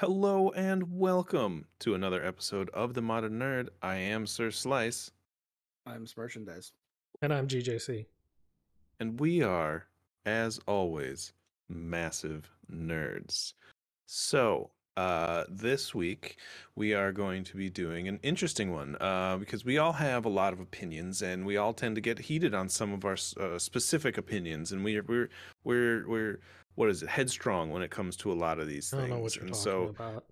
Hello and welcome to another episode of The Modern Nerd. I am Sir Slice, I'm merchandise. And I'm GJC. and we are, as always, massive nerds. So, uh, this week we are going to be doing an interesting one uh, because we all have a lot of opinions and we all tend to get heated on some of our uh, specific opinions, and we're we're we're we're what is it headstrong when it comes to a lot of these I things. don't know what you're and talking so about.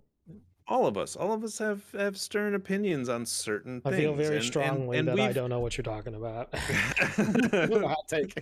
all of us, all of us have have stern opinions on certain I things. feel very and- and- strongly and that I we've- don't know what you're talking about. Hot take.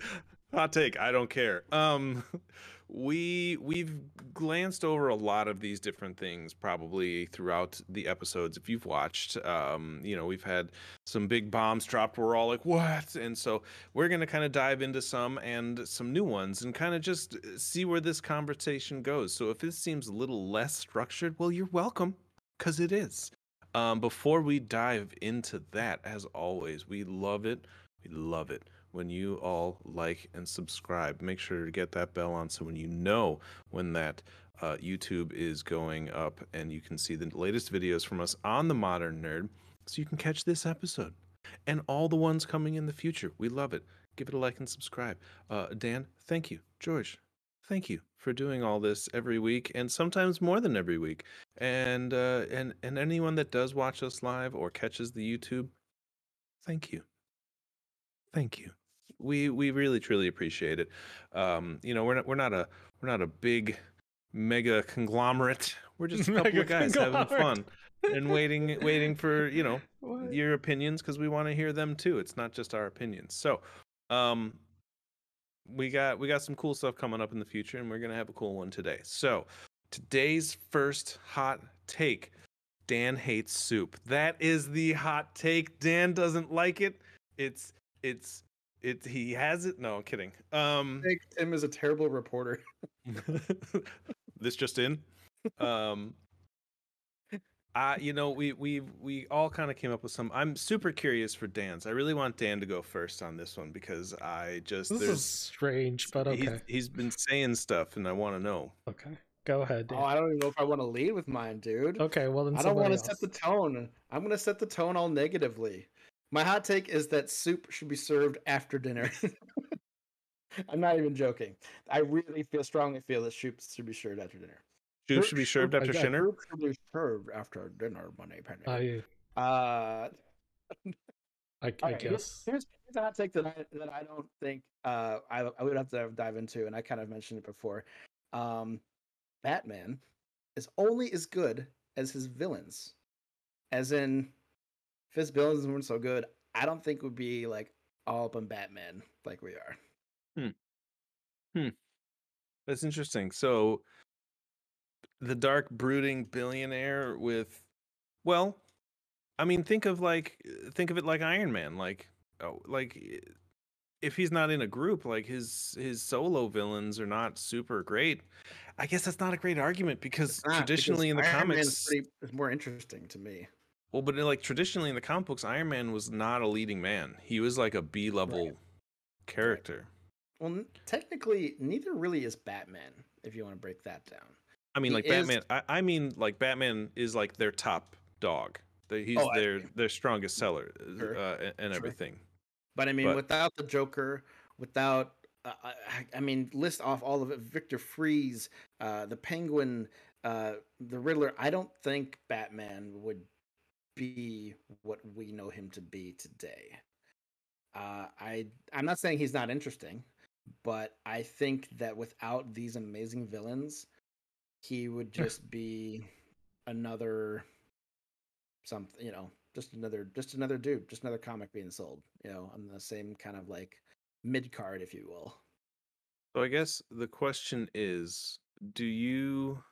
Hot take. I don't care. Um, we we've glanced over a lot of these different things probably throughout the episodes. If you've watched, um, you know, we've had some big bombs dropped. We're all like, what? And so we're gonna kind of dive into some and some new ones and kind of just see where this conversation goes. So if this seems a little less structured, well, you're welcome, cause it is. Um, before we dive into that, as always, we love it. We love it when you all like and subscribe. Make sure to get that bell on so when you know when that uh, YouTube is going up and you can see the latest videos from us on the Modern Nerd so you can catch this episode and all the ones coming in the future. We love it. Give it a like and subscribe. Uh, Dan, thank you. George, thank you for doing all this every week and sometimes more than every week. And uh, and and anyone that does watch us live or catches the YouTube, thank you. Thank you. We we really truly appreciate it. Um, you know, we're not we're not a we're not a big mega conglomerate. We're just a couple of guys having fun and waiting waiting for, you know, What? your opinions because we want to hear them too. It's not just our opinions. So, um, we got we got some cool stuff coming up in the future, and we're gonna have a cool one today. So, today's first hot take: Dan hates soup. That is the hot take. Dan doesn't like it. It's it's it. He has it. No, I'm kidding. Um, I think Tim is a terrible reporter. this just in. Um, I, you know, we we we all kind of came up with some. I'm super curious for Dan's. I really want Dan to go first on this one because I just This there's is strange, but he's- okay. he's been saying stuff and I want to know. Okay. Go ahead. Dan. Oh, I don't even know if I want to lead with mine, dude. okay, well then I don't want to somebody set the tone. I'm going to set the tone all negatively. My hot take is that soup should be served after dinner. I'm not even joking. I really feel strongly feel that soup should be served after dinner. Soup should be served after dinner. soup should be served after dinner, money penny. I Uh, I, I Alright, here's- guess. Here's, here's a hot take that I that I don't think uh I I would have to dive into, and I kind of mentioned it before. Um, Batman is only as good as his villains, as in, his villains weren't so good, I don't think would be like all up on Batman like we are. Hmm. Hmm. That's interesting. So, the dark brooding billionaire with, well, I mean, think of like think of it like Iron Man. Like, oh, like if he's not in a group, like his his solo villains are not super great. I guess that's not a great argument because It's not, because traditionally in the Iron comics, pretty, is more interesting to me. Well, but like traditionally in the comic books, Iron Man was not a leading man. He was like a B level character. Well, n- technically, neither really is Batman. If you want to break that down. I mean, He like is- Batman. I, I mean, like Batman is like their top dog. The- He's Oh, I their their strongest seller uh, Sure, uh, and, and sure. everything. But I mean, But- without the Joker, without uh, I, I mean, list off all of it: Victor Fries, uh, the Penguin, uh, the Riddler. I don't think Batman would be what we know him to be today. Uh, I I'm not saying he's not interesting, but I think that without these amazing villains, he would just be another something. You know, just another just another dude, just another comic being sold. You know, on the same kind of like mid card, if you will. So I guess the question is, do you?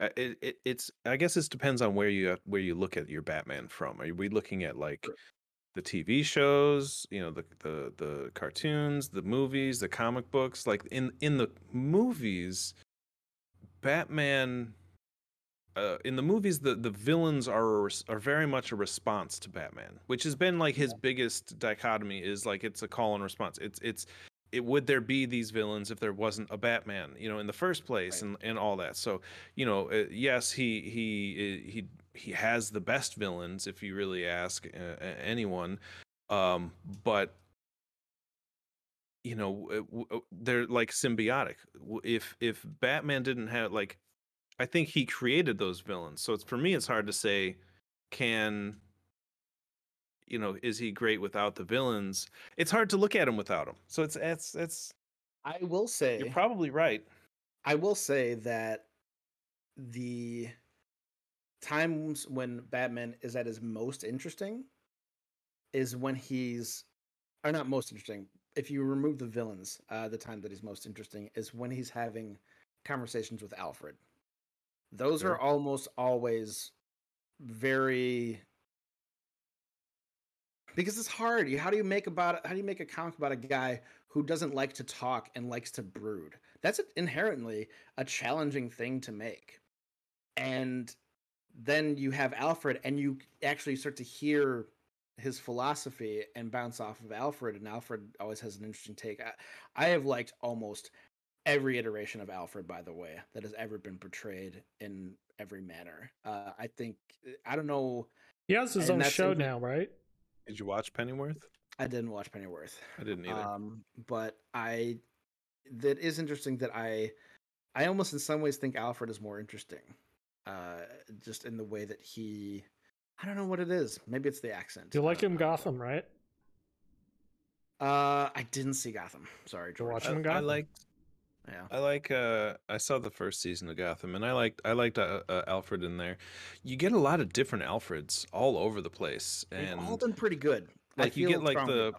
Uh, It, it it's I guess this depends on where you where you look at your Batman from. Are we looking at like Sure. the TV shows, you know, the the the cartoons, the movies, the comic books? Like in in the movies, Batman. Uh, in the movies, the, the villains are a res- are very much a response to Batman, which has been like his biggest dichotomy. Is like it's a call and response. It's it's it would there be these villains if there wasn't a Batman, you know, in the first place, Right. and and all that. So you know, uh, yes, he he uh, he he has the best villains if you really ask uh, anyone, um, but you know, uh, uh, they're like symbiotic. If if Batman didn't have like, I think he created those villains. So it's for me, it's hard to say, can you know, is he great without the villains? It's hard to look at him without them. So it's it's it's I will say you're probably right. I will say that the times when Batman is at his most interesting is when he's or not most interesting. If you remove the villains, uh, the time that he's most interesting is when he's having conversations with Alfred. Those Sure. are almost always very because it's hard. How do you make about how do you make a comic about a guy who doesn't like to talk and likes to brood? That's inherently a challenging thing to make. And then you have Alfred, and you actually start to hear his philosophy and bounce off of Alfred. And Alfred always has an interesting take. I, I have liked almost every iteration of Alfred, by the way, that has ever been portrayed in every manner. Uh, I think I don't know. He has his own show inter- now, right? Did you watch Pennyworth? I didn't watch Pennyworth. I didn't either. Um, but I that is interesting that I I almost in some ways think Alfred is more interesting. Uh just in the way that he I don't know what it is. Maybe it's the accent. You like him know, Gotham, right? Uh I didn't see Gotham. Sorry, You George. watch I, him in I Gotham? Yeah. I like uh I saw the first season of Gotham and I liked I liked uh, uh, Alfred in there. You get a lot of different Alfreds all over the place They've and all been pretty good. Like, you get, like, the-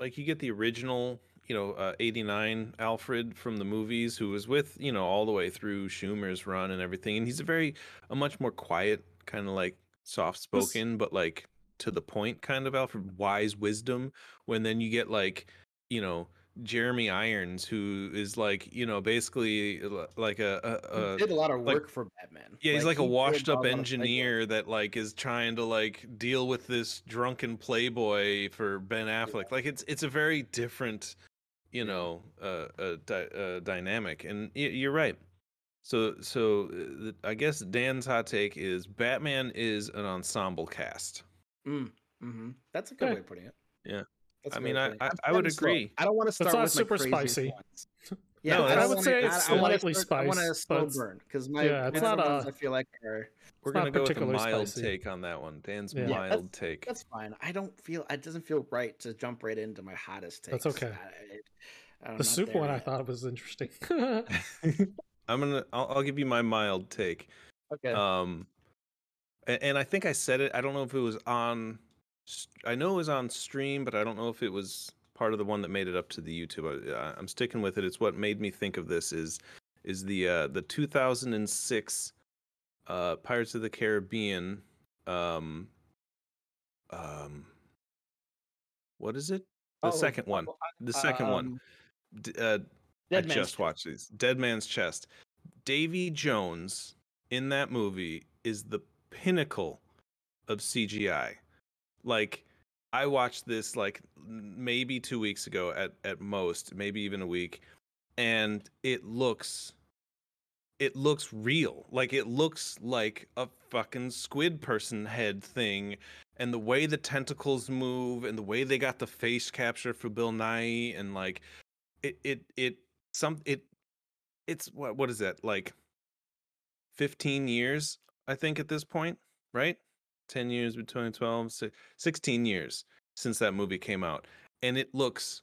like you get the original, you know, uh, 89 Alfred from the movies who was with, you know, all the way through Schumer's run and everything and he's a very a much more quiet kind of like soft spoken but like to the point kind of Alfred wise wisdom when then you get like, you know, Jeremy Irons who is like, you know, basically like a, a, He a did a lot of like- work for Batman. yeah, he's like, he a washed up engineer that like is trying to like deal with this drunken playboy for Ben Affleck. Like it's it's a very different, you know, uh, uh, dy- uh dynamic. And you're right. So so uh, I guess Dan's hot take is Batman is an ensemble cast. Mm, hmm That's a good Okay. way of putting it. Yeah. That's a I good mean, I- of putting it. I- I'm would starting slow. agree. I don't want to start not with super my craziest spicy. ones. Yeah, No, I, I don't would wanna- say I- it's I slightly start- I want to slow burn because my yeah, it's my not other ones a- I feel like are We're gonna go with a mild spicy. take on that one. Dan's Yeah. Yeah, mild that's- take. that's fine. I don't feel it doesn't feel right to jump right into my hottest takes. That's okay. I, I'm the not soup there one I thought was interesting. I'm gonna I'll, I'll give you my mild take. Okay. Um, and, and I think I said it. I don't know if it was on. I know it was on stream, but I don't know if it was part of the one that made it up to the YouTube. I, I'm sticking with it. It's what made me think of this. Is is the uh, the 2006 uh, Pirates of the Caribbean. Um, um, what is it? The Oh, second one. The second one. um, D- uh, Dead I just watched these. Dead Man's Chest. Davy Jones in that movie is the pinnacle of CGI. Like I watched this like maybe 2 weeks ago at at most, maybe even a week, and it looks it looks real. Like it looks like a fucking squid person head thing and the way the tentacles move and the way they got the face capture for Bill Nighy and like it it it some it it's what what is that like 15 years i think at this point right 10 years between 12 16 years since that movie came out and it looks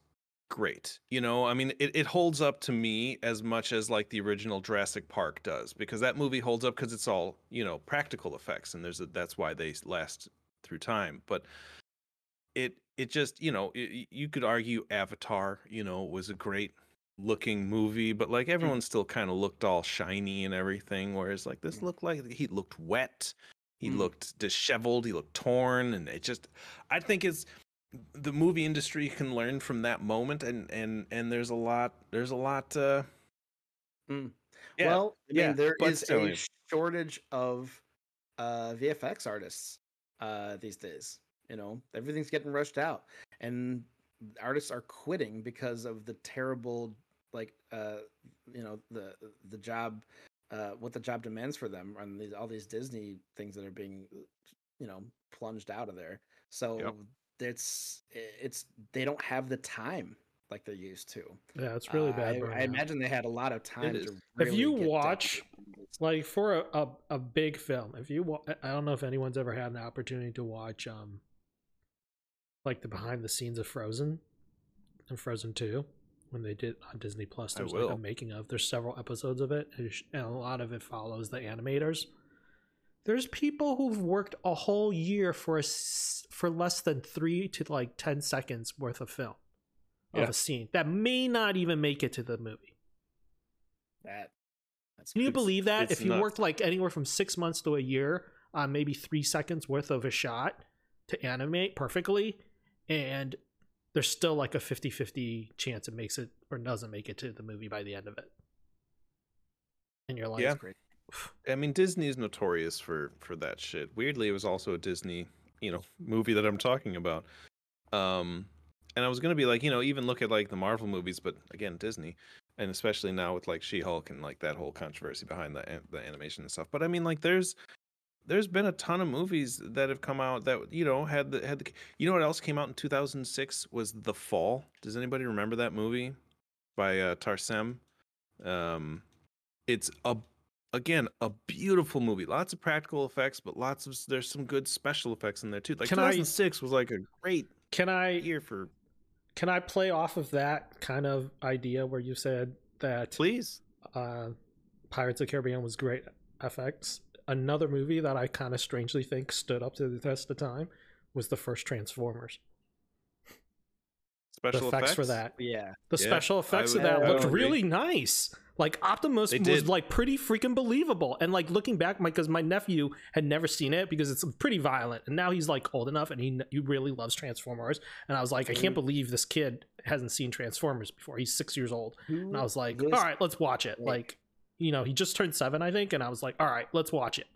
great you know i mean it, it holds up to me as much as like the original jurassic park does because that movie holds up because it's all you know practical effects and there's a, that's why they last through time but it it just you know y- you could argue avatar you know was a great looking movie but like everyone still kind of looked all shiny and everything whereas like this Mm. looked like he looked wet he Mm. looked disheveled he looked torn and it just i think it's the movie industry can learn from that moment and and and there's a lot there's a lot uh Mm. yeah well, I mean, yeah, there is still, a shortage of uh, VFX artists uh, these days. You know, everything's getting rushed out, and artists are quitting because of the terrible like uh you know the the job uh what the job demands for them and these, all these disney things that are being you know plunged out of there so Yep. it's it's they don't have the time like they used to Yeah, it's really Uh, bad. I. I imagine they had a lot of time is. to If you watch, to the movies. like for a, a, a big film if you wa- i don't know if anyone's ever had an opportunity to watch um like the behind the scenes of frozen and frozen 2 when they did on disney plus there's like a making of there's several episodes of it and a lot of it follows the animators there's people who've worked a whole year for a for less than three to like 10 seconds worth of film of Yeah. a scene that may not even make it to the movie that that's can you believe that? If you nuts. worked like anywhere from six months to a year on maybe three seconds worth of a shot to animate perfectly, and there's still like a 50 50 chance it makes it or doesn't make it to the movie by the end of it. And you're like, Yeah. great. I mean, Disney is notorious for for that shit. Weirdly, it was also a Disney, you know, movie that I'm talking about. Um, and I was gonna be like, you know, even look at like the Marvel movies, but again, Disney, and especially now with like She-Hulk and like that whole controversy behind the the animation and stuff. But I mean, like, there's there's been a ton of movies that have come out that you know had the had the you know what else came out in 2006 was The Fall. Does anybody remember that movie by uh, Tarsem? Um, it's a again a beautiful movie lots of practical effects but lots of there's some good special effects in there too like Can I- 2006 was like a great can I year for can I play off of that kind of idea where you said that please uh, Pirates of Caribbean was great FX? Another movie that I kind of strangely think stood up to the test of time was the first Transformers. special the effects, for that. yeah The Yeah, special effects of that looked would agree. really nice. Like Optimus They was did. like pretty freaking believable. And like looking back, my because my nephew had never seen it because it's pretty violent, and now he's like old enough and he he really loves Transformers. And I was like, I can't mm. believe this kid hasn't seen Transformers before. He's six years old, and I was like, all right, let's watch it. Like, you know, he just turned seven, I think, and I was like, all right, let's watch it.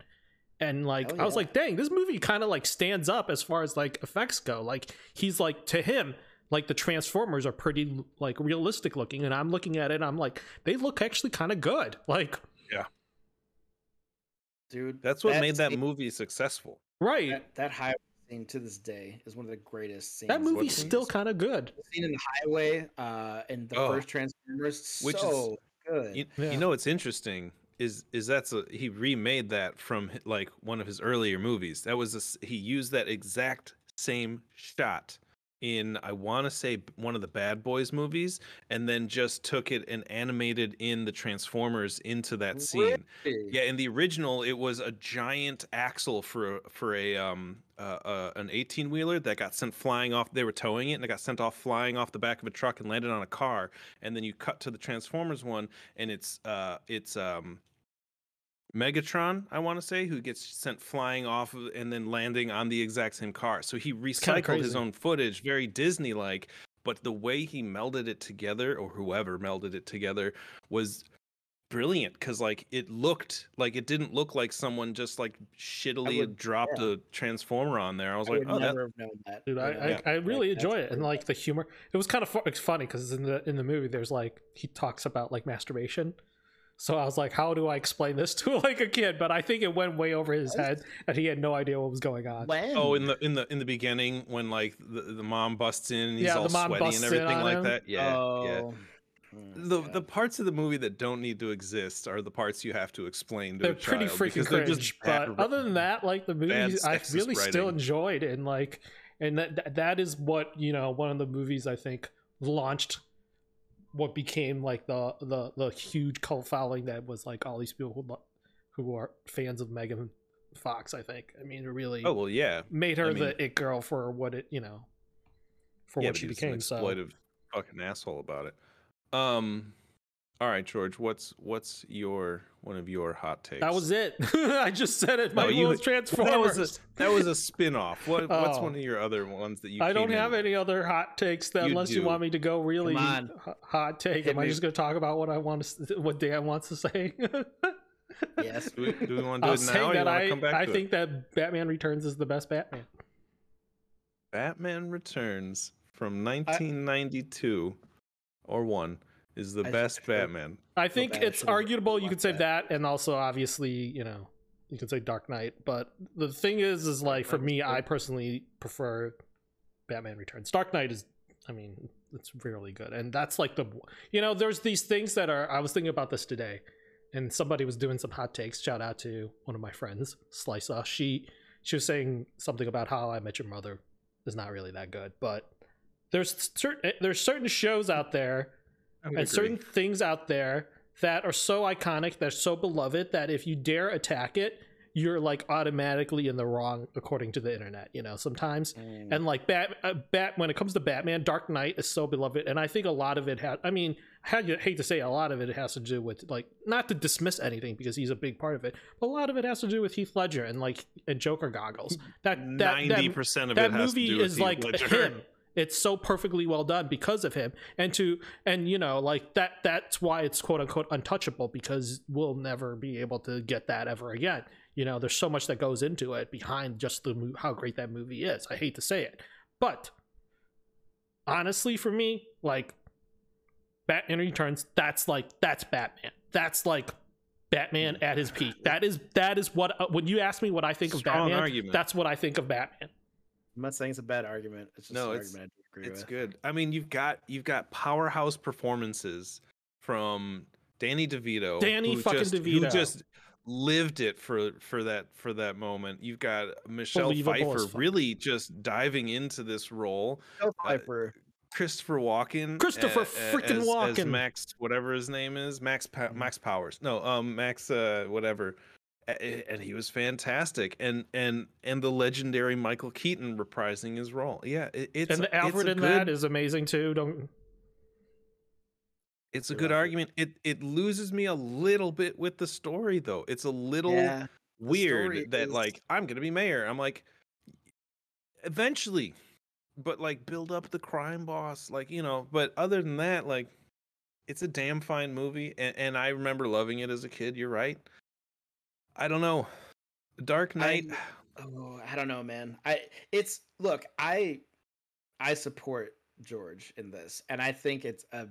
And like, Hell I was like, dang, this movie kind of like stands up as far as like effects go. Like, he's like to him, like the Transformers are pretty like realistic looking, and I'm looking at it, and I'm like, they look actually kind of good. Like, Yeah. dude that's what made that scene- movie successful right? that, that highway scene to this day is one of the greatest scenes That movie's scenes? still kind of good. the scene in the highway uh in the Oh. first transformers Which is- so good you, Yeah. you know what's interesting is is that's a he remade that from like one of his earlier movies that was a s he used that exact same shot in i want to say one of the bad boys movies and then just took it and animated in the transformers into that scene Really? Yeah, in the original, it was a giant axle for a, for a um uh, uh, an eighteen wheeler that got sent flying off. They were towing it, and it got sent off flying off the back of a truck and landed on a car. And then you cut to the Transformers one, and it's uh it's um Megatron, I want to say, who gets sent flying off of, and then landing on the exact same car. So he recycled his own footage, very Disney like. But the way he melded it together, or whoever melded it together, was brilliant because like it looked like it didn't look like someone just like shittily would- dropped yeah. a transformer on there. I was I like, would oh, that, never have known that Dude, I, know? I, I really Like, enjoy it, and like the humor. It was kind of fu- it's funny because in the in the movie, there's like he talks about like masturbation. So I was like, how do I explain this to like a kid? But I think it went way over his head, and he had no idea what was going on. when oh, in the in the in the beginning when like the, the mom busts in and he's Yeah, the all mom sweaty busts and everything like him. that. Yeah, yeah. oh, mm, The the parts of the movie that don't need to exist are the parts you have to explain to they're a pretty child freaking because they're cringe. just bad But other than that, like the movie, I sexist really still enjoyed, and like, and that that- that is what you know, one of the movies I think launched what became like the the the huge cult following that was like all these people who who are fans of Megan Fox. I think. I mean, it really Oh well, yeah, made her I mean- the it girl for what it you know for yeah, what she became. an So exploitive fucking asshole about it. Um, all right, George, what's what's your one of your hot takes? that was it. I just said it. My No, you- was That Transformers. was a that was a spin off. What what's Oh. one of your other ones that you? I don't came in have with? any other hot takes that You unless you want me to go really hot take. Hit Am I just going to talk about what I want to, what Dan wants to say? yes Do we, do we want to I do it now? saying Or that want I, come back I to think it? that Batman Returns is the best Batman. Batman Returns from 1992 or one is the I best feel- Batman. I think bad it's arguable. You watched could say that. that, and also obviously, you know, you could say Dark Knight. But the thing is, is like for me. I personally prefer Batman Returns. Dark Knight is, I mean, it's really good, and that's like the, you know, there's these things that are. I was thinking about this today, and somebody was doing some hot takes. Shout out to one of my friends, Slicer. She she was saying something about how I Met Your Mother is not really that good, but there's certain eh, there's certain shows out there I would and agree. certain things out there that are so iconic, they're so beloved that if you dare attack it, you're like automatically in the wrong according to the internet. You know, sometimes Mm. and like bat, uh, bat when it comes to Batman, Dark Knight is so beloved, and I think a lot of it has. I mean, I hate to say a lot of it has to do with like not to dismiss anything because he's a big part of it, but a lot of it has to do with Heath Ledger and like and Joker goggles. That that ninety percent of that it has movie to do with is Heath like Ledger. him it's so perfectly well done because of him. And to and you know like that that's why it's quote unquote untouchable because we'll never be able to get that ever again. You know there's so much that goes into it behind just the how great that movie is. I hate to say it. But honestly for me like batman returns that's like that's batman. That's like batman at his peak. That is that is what uh, when you ask me what i think of batman argument. that's what i think of batman I'm not saying it's a bad argument. It's just No, an it's- argument I agree It's with. good. I mean, you've got you've got powerhouse performances from Danny DeVito. Danny who fucking just, Who just lived it for for that for that moment. You've got Michelle Believable Pfeiffer really just diving into this role. Michelle Uh, Pfeiffer. Christopher Walken. Christopher a- a- frickin' as- Walken. As Max, whatever his name is, Max pa- Mhm. Max Powers. No, um, Max, uh, whatever. A- a- And he was fantastic, and and and the legendary Michael Keaton reprising his role. Yeah, it, it's and the it's Alfred a in good, that is amazing too. Don't It's a Good good argument. It it loses me a little bit with the story though. It's a little Yeah. weird story that is- like I'm gonna be mayor. I'm like eventually, but like build up the crime boss, like you know. But other than that, like it's a damn fine movie, and, and I remember loving it as a kid. You're right. I don't know. Dark Knight. Oh, I don't know, man. I it's look, I I support George in this, and I think it's a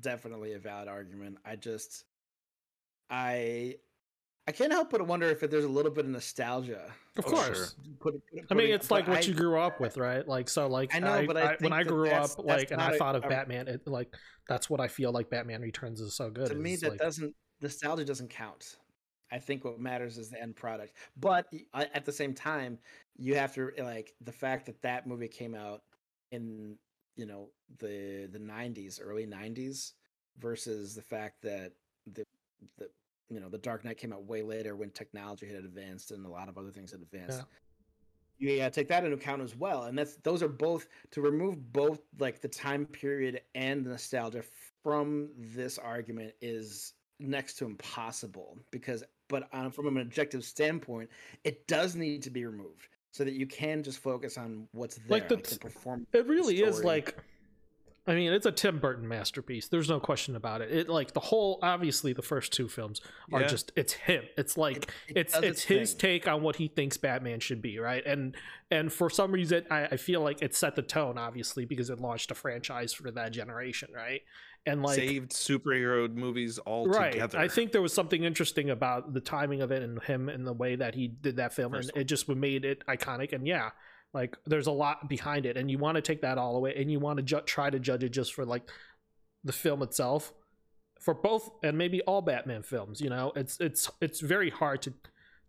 definitely a valid argument. I just I I can't help but wonder if there's a little bit of nostalgia. of course. Put, put, I mean, it's like what I- you grew up with, right? Like so, like I know, but I when think I grew that's- up, that's like, and I I a- thought of a- Batman, it, like that's what I feel like Batman Returns is so good. to me is, that like, doesn't nostalgia doesn't count i think what matters is the end product but at the same time you have to like the fact that that movie came out in you know the the 90s early 90s versus the fact that the the you know the dark knight came out way later when technology had advanced and a lot of other things had advanced. You gotta take that into account as well and that's those are both to remove both like the time period and the nostalgia from this argument is next to impossible because but um, from an objective standpoint it does need to be removed so that you can just focus on what's there Like the the performance It really is like I mean, it's a Tim Burton masterpiece. There's no question about it. It like the whole obviously the first two films are Yeah. just it's him. It's like It- it it's it's its his thing. take on what he thinks Batman should be, right? And and for some reason I, I feel like it set the tone, obviously, because it launched a franchise for that generation, right? And like saved superhero movies all right together. i think there was something interesting about the timing of it and him and the way that he did that film First and it just made it iconic and yeah like there's a lot behind it and you want to take that all away and you want to ju- try to judge it just for like the film itself. For both and maybe all batman films you know it's it's it's very hard to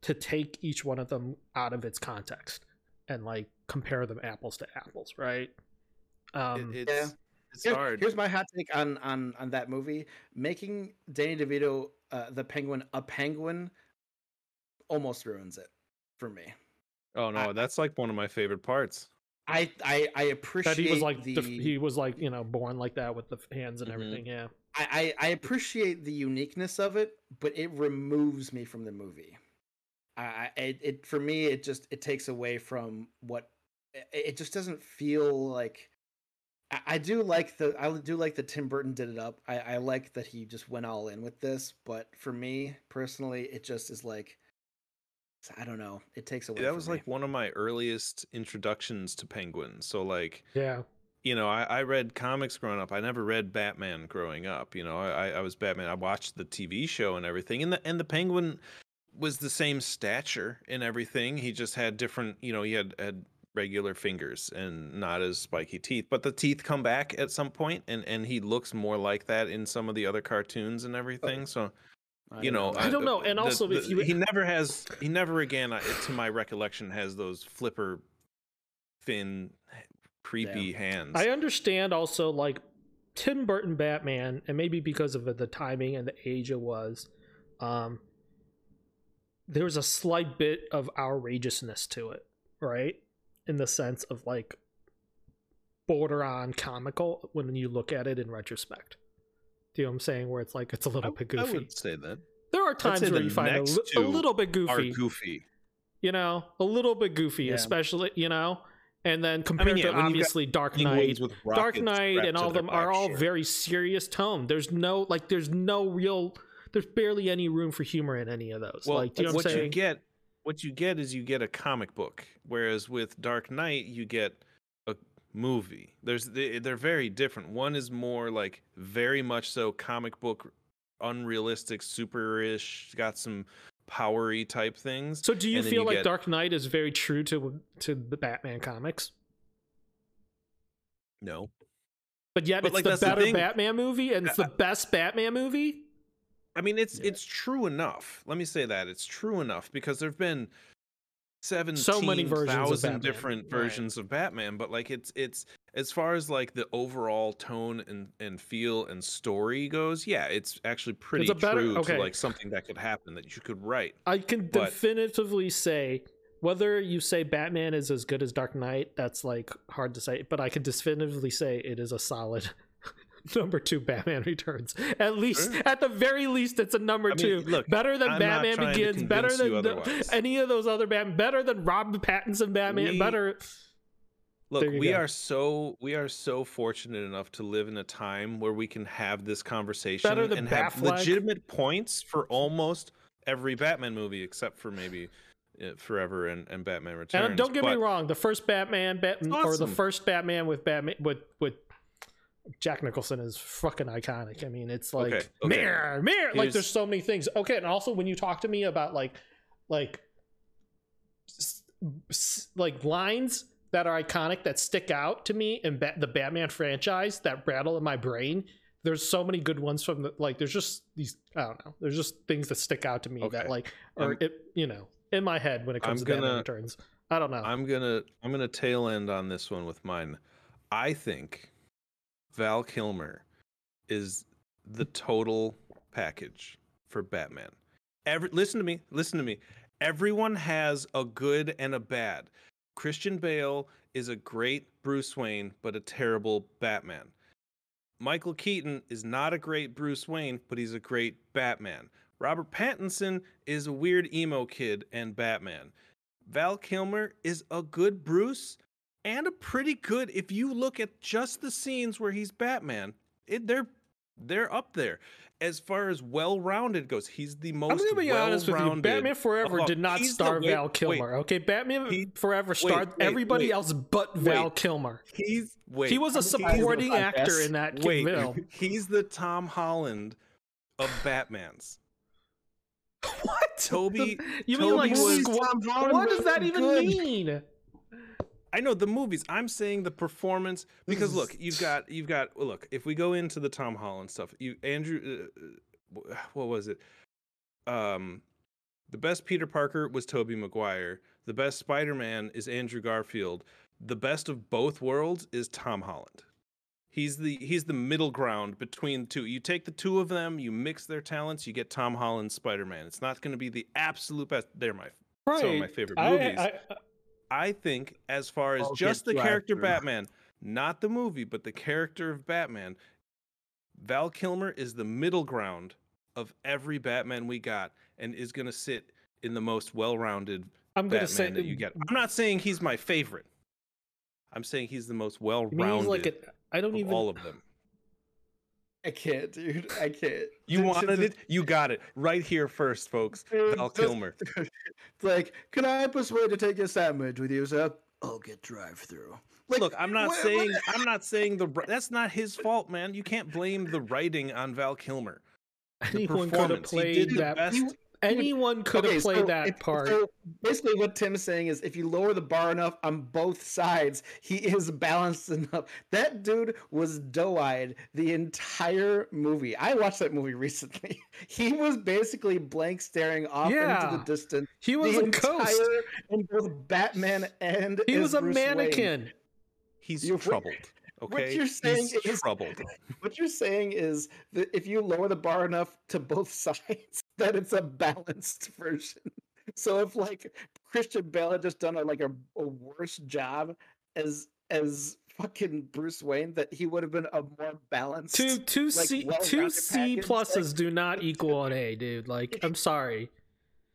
to take each one of them out of its context and like compare them apples to apples right? Um It- it's it's Here- hard. here's my hot take on on on that movie making danny devito uh, the penguin a penguin almost ruins it for me oh no, that's like one of my favorite parts. I I, I appreciate that he was like the, def- he was like you know born like that with the hands and Mhm. everything yeah I, I I appreciate the uniqueness of it, but it removes me from the movie. I I- it, it for me it just it takes away from what it, it just doesn't feel like. I, I do like the I do like that Tim Burton did it up. I, I like that he just went all in with this, but for me personally, it just is like I don't know. It takes away. That from was me. like one of my earliest introductions to penguins. So like yeah you know, I, I read comics growing up. I never read Batman growing up. You know, I, I was Batman. I watched the TV show and everything, and the and the Penguin was the same stature and everything. He just had different. You know, he had had regular fingers and not as spiky teeth. But the teeth come back at some point, and and he looks more like that in some of the other cartoons and everything. So. I You don't know, I don't know, and the- also the- if you- he never has, he never again, uh, to my recollection, has those flipper, thin, creepy hands. I understand also like Tim Burton Batman, and maybe because of the timing and the age it was, um, there was a slight bit of outrageousness to it, right? In the sense of like border on comical when you look at it in retrospect. Do you know what I'm saying? Where it's like it's a little I, bit I goofy. would say that there are times where you find it a, li- a little bit goofy. goofy. You know, a little bit goofy, Yeah. especially you know. And then compared yeah, to when you've got obviously Dark Knight, Dark Knight and all of them are all sure. very serious tone. There's no like there's no real there's barely any room for humor in any of those. Well, like do you know what what I'm you saying? get, what you get is you get a comic book, whereas with Dark Knight you get a movie. There's they, they're very different. One is more like very much so comic book, unrealistic, super-ish, got some powery type things. so do you feel you like get- Dark Knight is very true to to the Batman comics? No, But yet But, it's like, the that's the better. Batman movie and it's the best Batman movie? I mean it's Yeah. it's true enough. Let me say that it's true enough because there've been seventeen So many thousand different Right. versions of Batman, but like it's it's as far as like the overall tone and and feel and story goes, yeah, it's actually pretty a better- true okay. to like something that could happen that you could write. I can But- definitively say whether you say Batman is as good as Dark Knight, that's like hard to say, but I can definitively say it is a solid number two Batman Returns. At least, Sure. at the very least, it's a number I mean, two. look, better than I'm Batman Begins. Better than the- any of those other Batman. Better than Rob Pattinson Batman. We- better. Look, we go. are so we are so fortunate enough to live in a time where we can have this conversation and have legitimate points for almost every Batman movie except for maybe uh, Forever and, and Batman Returns. And don't get me wrong, the first Batman, Bat- or the first Batman with Batman with with Jack Nicholson is fucking iconic. I mean, it's like Okay, okay. mirror, mirror. Like there's so many things. Okay, and also when you talk to me about like like like lines that are iconic that stick out to me in ba- the Batman franchise that rattle in my brain. There's so many good ones from the like. There's just these. I don't know. There's just things that stick out to me that like are I'm- it. You know, in my head when it comes I'm to Batman gonna- Returns. I don't know. I'm gonna I'm gonna tail end on this one with mine. I think Val Kilmer is the total package for Batman. Every listen to me, listen to me. Everyone has a good and a bad. Christian Bale is a great Bruce Wayne, but a terrible Batman. Michael Keaton is not a great Bruce Wayne, but he's a great Batman. Robert Pattinson is a weird emo kid and Batman. Val Kilmer is a good Bruce and a pretty good if you look at just the scenes where he's Batman, it, they're they're up there. As far as well-rounded goes, he's the most I'm gonna be honest with you. Batman Forever of- did not he's the- star wait, Val wait. Kilmer. okay, Batman He- Forever starred wait, everybody wait, else but Val wait. Kilmer. He's wait. he was a I'm surprised supporting with actor in that ki- wait. film. He's the Tom Holland of Batman's. what? Tobey- you mean Tobey like was- squ- What does that even Good. mean? I know the movies. I'm saying the performance because look, you've got you've got look. If we go into the Tom Holland stuff, you Andrew, uh, uh, what was it? Um, the best Peter Parker was Tobey Maguire. The best Spider-Man is Andrew Garfield. The best of both worlds is Tom Holland. He's the he's the middle ground between the two. You take the two of them, you mix their talents, you get Tom Holland's Spider-Man. It's not going to be the absolute best. They're my some of my favorite I- movies. I- I think, as far as oh, I'll just the character after. Batman, not the movie, but the character of Batman, Val Kilmer is the middle ground of every Batman we got and is going to sit in the most well rounded I'm gonna Batman say that you get. I'm not saying he's my favorite. I'm saying he's the most well You mean he's rounded like a, I don't of even. all of them. I can't, dude. I can't. You It's- wanted it? You got it. Right here first, folks. Dude, Val just- Kilmer. It's like, can I persuade to take a sandwich with you, sir? I'll get drive through. Look, I'm not saying I'm not saying the that's not his fault, man. You can't blame the writing on Val Kilmer. The Anyone could have performance. He played did the that. best. Anyone could have played that if- part. so basically, what Tim's saying is, if you lower the bar enough on both sides, he is balanced enough. That dude was doe-eyed the entire movie. I watched that movie recently. He was basically blank staring off into the distance. he was the a ghost. entire- in both Batman and He was a Bruce Wayne. mannequin. He's You- troubled. Okay, What you're saying He's is- troubled. What you're saying is that if you lower the bar enough to both sides, that it's a balanced version. So if like Christian Bale had just done a, like a, a worse job as as fucking Bruce Wayne, that he would have been a more balanced. Two two like, C two C package, pluses like- do not equal an A, dude. Like, I'm sorry.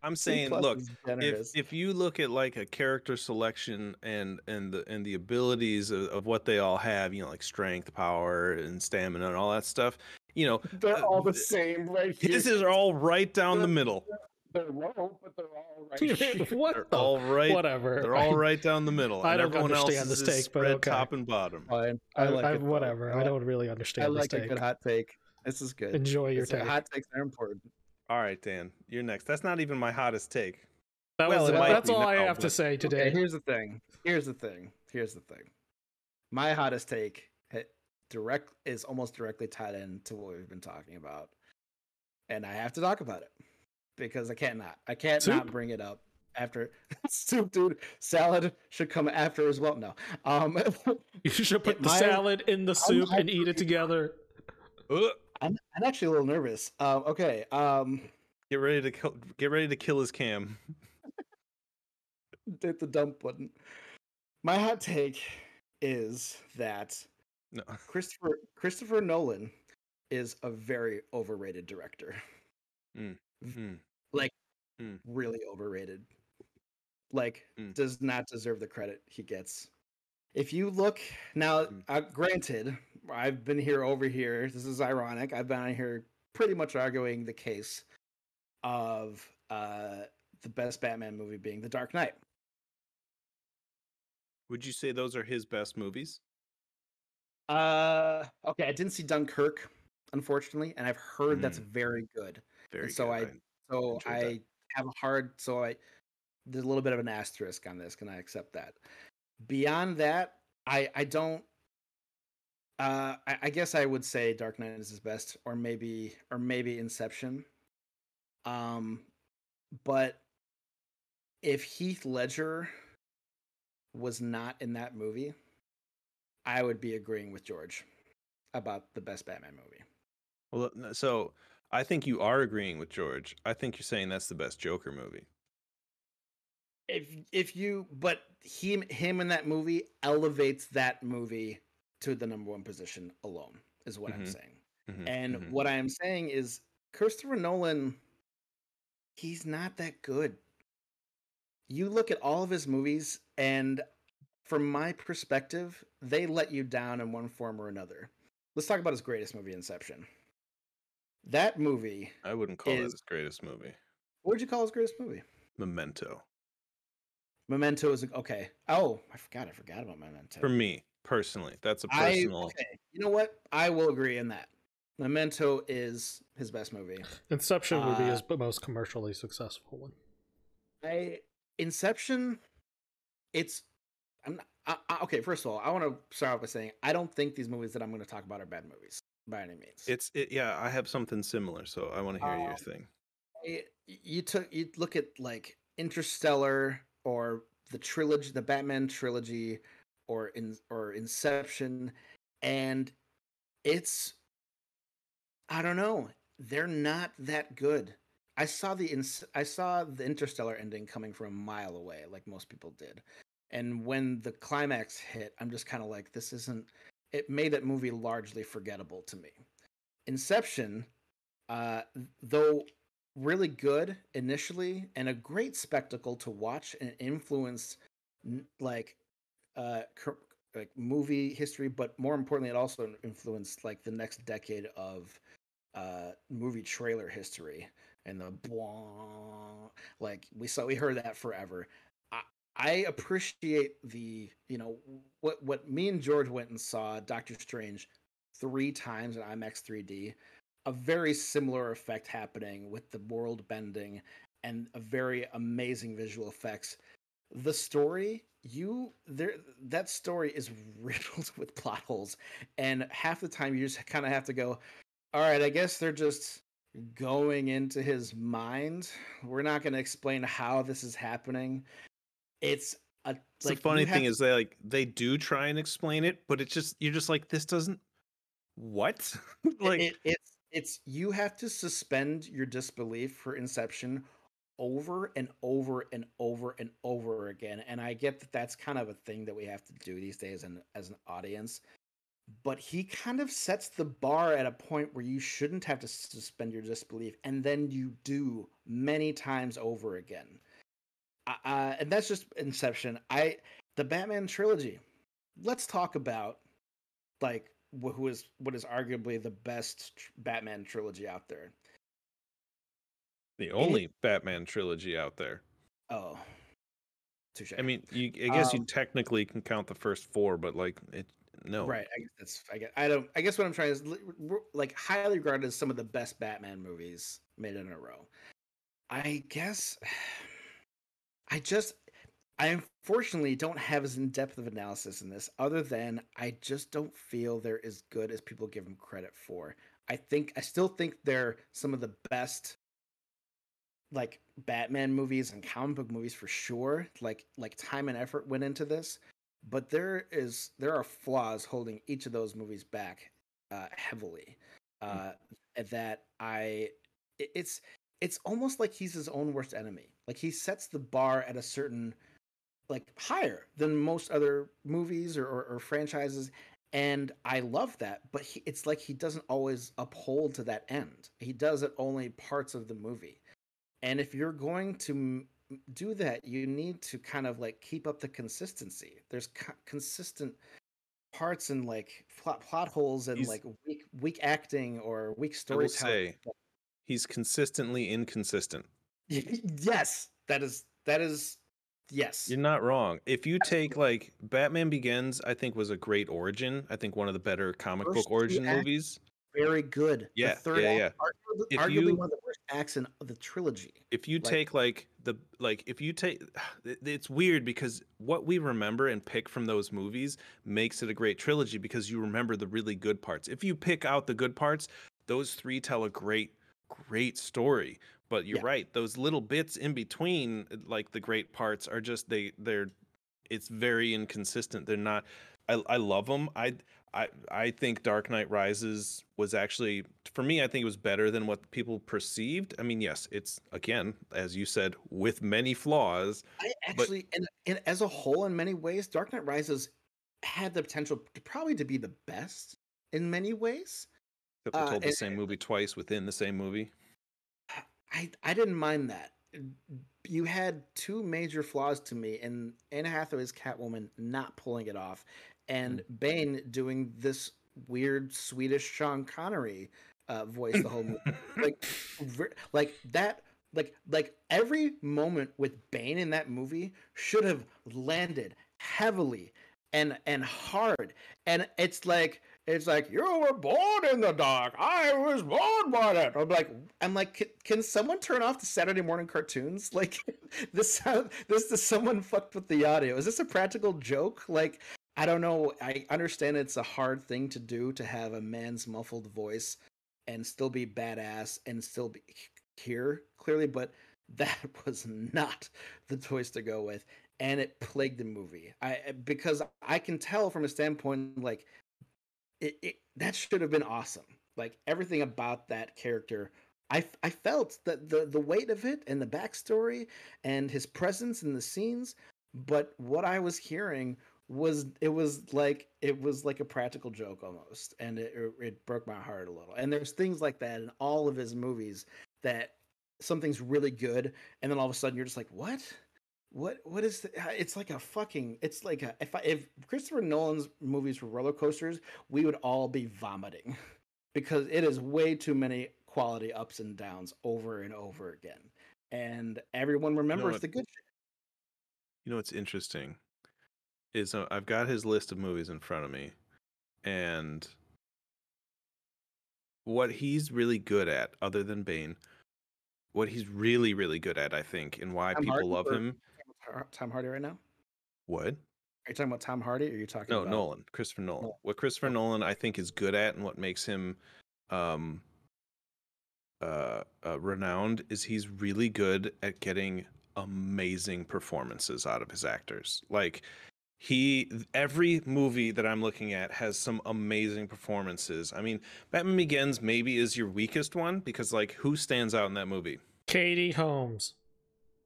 I'm saying, look, if if you look at like a character selection and and the and the abilities of, of what they all have, you know, like strength, power, and stamina, and all that stuff, you know, they're uh, all the same right here. his is all right down the middle. They're low, but they're all right here. what They're the all right. whatever. They're all right down the middle. I and don't everyone understand else this is take, but spread okay. top and bottom. Fine. I, I like I- it, whatever. I I- don't really I understand like this a take. good hot take. This is good. Enjoy your It's a- take. Hot takes are important. All right, Dan, you're next. That's not even my hottest take. That well, was, it that's be all I now, have to but- say Okay, today. here's the thing. Here's the thing. Here's the thing. My hottest take ha- direct is almost directly tied in to what we've been talking about, and I have to talk about it because I can't not. I can't not bring it up after soup, dude. Salad should come after as well. No, um, You should put the might- salad in the soup and eat it together. Ugh. I'm, I'm actually a little nervous. Um, okay. Um, Get ready to kill, get ready to kill his cam. hit the dump button. My hot take is that No. Christopher Christopher Nolan is a very overrated director. Mm. Really overrated. Like Mm. does not deserve the credit he gets. If you look now, Mm. uh, granted, I've been here over here. This is ironic. I've been on here pretty much arguing the case of uh, the best Batman movie being The Dark Knight. Would you say those are his best movies? Uh, okay, I didn't see Dunkirk, unfortunately, and I've heard that's Mm. very good. Very so good. I- So I that. have a hard. So I there's a little bit of an asterisk on this. Can I accept that? Beyond that, I I don't. Uh, I, I guess I would say Dark Knight is his best, or maybe or maybe Inception. Um, but if Heath Ledger was not in that movie, I would be agreeing with George about the best Batman movie. Well, so I think you are agreeing with George. I think you're saying that's the best Joker movie. if if you but him him in that movie elevates that movie to the number one position alone is what i'm Mhm. saying Mhm, and mhm. what i am saying is christopher nolan he's not that good you look at all of his movies and from my perspective they let you down in one form or another let's talk about his greatest movie inception that movie I wouldn't call that is- his greatest movie. what would you call his greatest movie Memento. memento is okay oh i forgot i forgot about memento For me, personally, that's a personal. okay. You know what? I will agree in that. Memento is his best movie. Inception would be Uh, his most commercially successful one. I Inception. It's. I'm not, I, I, okay. First of all, I want to start off by saying I don't think these movies that I'm going to talk about are bad movies by any means. It's it. Yeah, I have something similar, so I want to hear your Um, thing. I- you took you look at like Interstellar or the trilogy, the Batman trilogy, or in or Inception, and it's I don't know. They're not that good. I saw the ins- I saw the Interstellar ending coming from a mile away, like most people did. And when the climax hit, I'm just kind of like, this isn't. It made that movie largely forgettable to me. Inception, uh, though really good initially and a great spectacle to watch and influenced like uh like movie history but more importantly it also influenced like the next decade of uh movie trailer history and the blah, like we saw we heard that forever I, appreciate the you know what what me and George went and saw Doctor Strange three times in IMAX 3D. A very similar effect happening with the world bending and a very amazing visual effects. The story, you there that story is riddled with plot holes, and half the time you just kind of have to go, all right, I guess they're just going into his mind. We're not going to explain how this is happening. It's a like, the funny thing is they like they do try and explain it, but it's just you're just like this doesn't what like it, it's it's you have to suspend your disbelief for Inception over and over and over and over again. And I get that that's kind of a thing that we have to do these days and as an audience. But he kind of sets the bar at a point where you shouldn't have to suspend your disbelief, and then you do many times over again. Uh, and that's just Inception. I the Batman trilogy. Let's talk about like who is what is arguably the best Batman trilogy out there. The only it, Batman trilogy out there. Oh, touche. I mean, you, I guess um, you technically can count the first four, but like it, no. Right. I guess that's. I guess I don't. I guess what I'm trying is like highly regarded as some of the best Batman movies made in a row. I guess. I just. I unfortunately don't have as in depth of analysis in this, other than I just don't feel they're as good as people give them credit for. I think I still think they're some of the best like Batman movies and comic book movies for sure. Like like time and effort went into this, but there is there are flaws holding each of those movies back uh, heavily. Hmm. Uh, that I it's it's almost like he's his own worst enemy. Like he sets the bar at a certain like higher than most other movies or, or, or franchises and I love that, but he, it's like he doesn't always uphold to that end. He does it only parts of the movie. And if you're going to do that, you need to kind of like keep up the consistency. There's co- consistent parts and like plot, plot holes and he's, like weak weak acting or weak storytelling. he's consistently inconsistent. Yes, that is that is yes. You're not wrong. If you take like Batman Begins, I think was a great origin. I think one of the better comic First book origin movies very good. Yeah, the third yeah, yeah. Arguably, arguably you, one of the worst acts in the trilogy. If you like, take like the like, if you take, it's weird because what we remember and pick from those movies makes it a great trilogy because you remember the really good parts. If you pick out the good parts, those three tell a great, great story. But you're yeah. right; those little bits in between, like the great parts, are just they they're. It's very inconsistent. They're not. I I love them. I I I think Dark Knight Rises was actually for me I think it was better than what people perceived. I mean, yes, it's again as you said with many flaws. I actually but, and, and as a whole in many ways Dark Knight Rises had the potential to probably to be the best in many ways. Except they uh, told uh, the same movie twice within the same movie. I I didn't mind that. You had two major flaws to me, and Anne Hathaway's Catwoman not pulling it off, and mm. Bane doing this weird Swedish Sean Connery uh, voice the whole movie. like, like that. Like, like every moment with Bane in that movie should have landed heavily and and hard. And it's like it's like you were born in the dark. I was born by it. I'm like, I'm like, can, can someone turn off the Saturday morning cartoons? Like, this, this, this, someone fucked with the audio. Is this a practical joke? Like, I don't know. I understand it's a hard thing to do to have a man's muffled voice and still be badass and still be here clearly, but that was not the choice to go with, and it plagued the movie. I because I can tell from a standpoint like it, it that should have been awesome. Like everything about that character I, I felt that the the weight of it and the backstory and his presence in the scenes, but what I was hearing was it was like it was like a practical joke almost and it, it broke my heart a little and there's things like that in all of his movies that something's really good and then all of a sudden you're just like what what what is the, it's like a fucking it's like a if I, if christopher nolan's movies were roller coasters we would all be vomiting because it is way too many quality ups and downs over and over again and everyone remembers you know the good shit You know what's interesting is uh, I've got his list of movies in front of me, and what he's really good at, other than Bane, what he's really really good at, I think, and why Tom people love or- him. Tom Hardy right now? What? Are you talking about Tom Hardy or are you talking No, about Nolan, Christopher Nolan. Nolan. What Christopher Nolan I think is good at, and what makes him um, uh, uh, renowned, is he's really good at getting amazing performances out of his actors. Like he, every movie that I'm looking at has some amazing performances. I mean, Batman Begins maybe is your weakest one because like who stands out in that movie? Katie Holmes.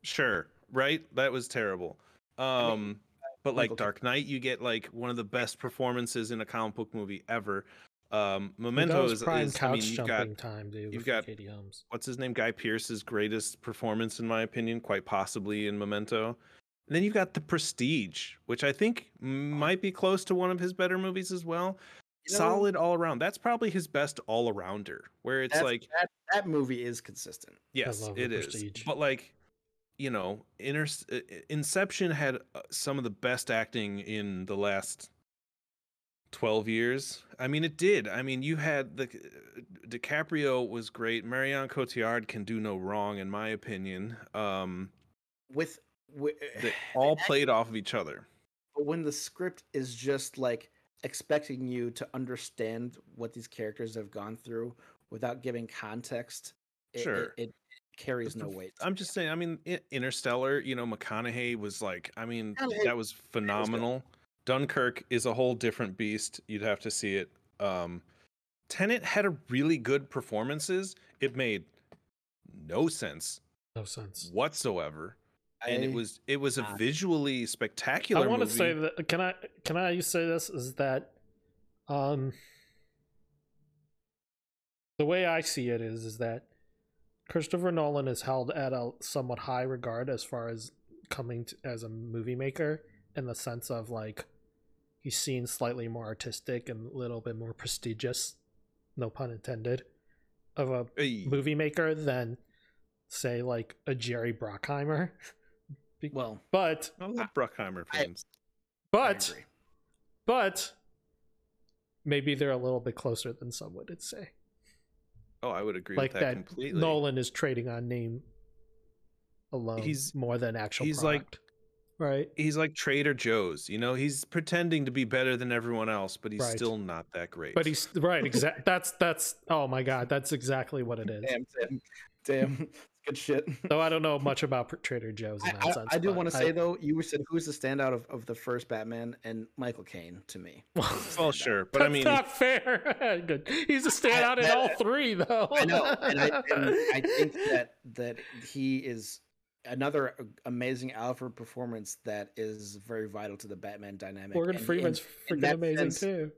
Sure, right? That was terrible. Um, but like Dark Knight, you get like one of the best performances in a comic book movie ever. Um, Memento is, prime is I mean, you've got time, dude. you've got- Katie Holmes. what's his name, Guy Pearce's greatest performance in my opinion, quite possibly in Memento. And then you've got The Prestige, which I think might be close to one of his better movies as well. You know, Solid all around. That's probably his best all arounder, where it's like that, that movie is consistent. Yes, it is. Prestige. But like, you know, Inter- uh, Inception had uh, some of the best acting in the last 12 years. I mean, it did. I mean, you had the uh, DiCaprio was great. Marion Cotillard can do no wrong in my opinion. Um With, with they all played off of each other. But when the script is just like expecting you to understand what these characters have gone through without giving context, it, it- Sure. it, carries no weight. I'm just saying, I mean, Interstellar, you know, McConaughey was like, I mean, that was phenomenal. Dunkirk is a whole different beast. You'd have to see it. Um, Tenet had a really good performances. It made no sense No sense. whatsoever, and it was it was a visually spectacular. I want to say that. Can I? Can I say this? Is that, um, the way I see it is is that Christopher Nolan is held at a somewhat high regard as far as coming to, as a movie maker in the sense of like he's seen slightly more artistic and a little bit more prestigious, no pun intended, of a Hey, movie maker than say like a Jerry Bruckheimer. Be- well, But I love Bruckheimer I- films. But but maybe they're a little bit closer than some would say. Oh, I would agree like with that, that completely. Nolan is trading on name alone He's- more than actual he's like- right. He's like Trader Joe's. You know, he's pretending to be better than everyone else, but he's Right. still not that great. But he's right, exactly that's that's oh my god, that's exactly what it is. Damn, Tim. Damn, good shit. Though I don't know much about Trader Joe's in I, that I- sense. I do want to I- say though, you said who's the standout of, of the first Batman and Michael Caine to me. well, sure, but I mean, not fair. Good. He's a standout in that- all three, though. I know, and I, and I think that that he is another amazing Alfred performance that is very vital to the Batman dynamic. Morgan And- Freeman's in freaking that amazing sense- too.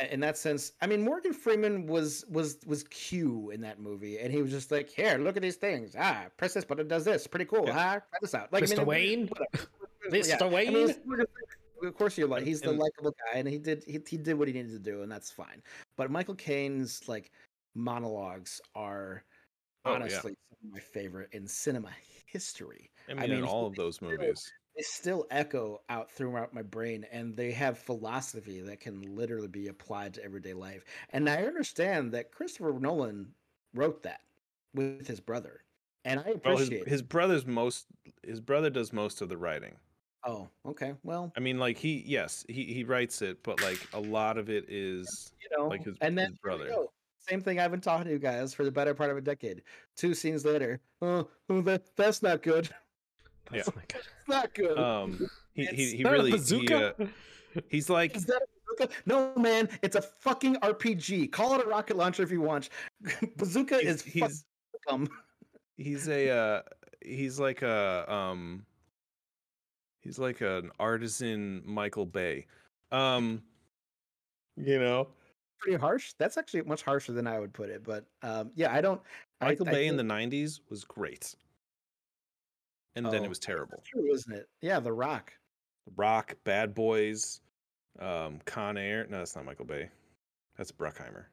And in that sense, I mean, Morgan Freeman was was was Q in that movie, and he was just like, "Here, look at these things. Ah, press this button, does this. Pretty cool. Yeah. Huh? Try this out." Like, I Mr. mean, Wayne? whatever. Mr. Yeah. I mean, Wayne? it's Morgan Freeman. Of course, you're like he's the likable guy, and he did he, he did what he needed to do, and that's fine. But Michael Caine's like monologues are Oh, yeah. honestly some of my favorite in cinema history. I mean, I mean, in all of those movies. Still echo out throughout my brain, and they have philosophy that can literally be applied to everyday life. And I understand that Christopher Nolan wrote that with his brother, and I Well, his, appreciate. it. his brother's most his brother does most of the writing. Oh, okay. Well, I mean, like he yes he he writes it, but like a lot of it is you know, like his- and then his brother. Same thing I've been talking to you guys for the better part of a decade. Two scenes later, oh, oh that that's not good. That's not good. It's not good. um he It's he, he Is that a really he, uh, he's like Is that a bazooka? No, man, it's a fucking RPG. Call it a rocket launcher if you want. bazooka he's, is he's fucking he's a uh he's like a um he's like an artisan Michael Bay. Um you know, pretty harsh. That's actually much harsher than I would put it. But um, yeah, I don't. I- Michael I Bay in the 90s was great. And then Oh, it was terrible. True, isn't it? Yeah, The Rock. Rock, Bad Boys, um, Con Air. No, that's not Michael Bay. That's Bruckheimer.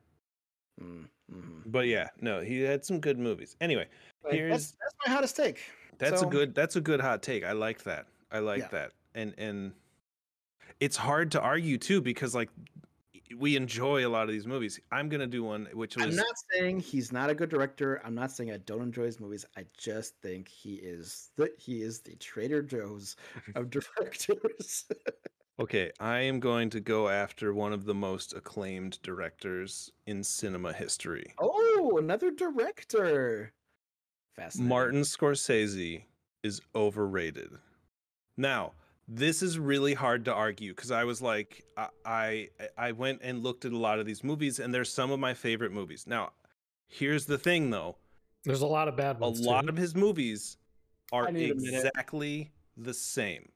Mm, mhm. But yeah, no, he had some good movies. Anyway, But here's that's, that's my hottest take. that's So- a good that's a good hot take. I like that. I like Yeah. that. And and it's hard to argue too because like we enjoy a lot of these movies. I'm gonna do one which I'm not saying he's not a good director. I'm not saying I don't enjoy his movies. I just think he is the he is the Trader Joe's of directors. okay. I am going to go after one of the most acclaimed directors in cinema history. oh, another director. Fascinating. Martin Scorsese is overrated. Now, this is really hard to argue because I was like, I, I I went and looked at a lot of these movies, and they're some of my favorite movies. Now, here's the thing, though: There's a lot of bad ones. a ones. lot of his movies are I need a minute. exactly the same.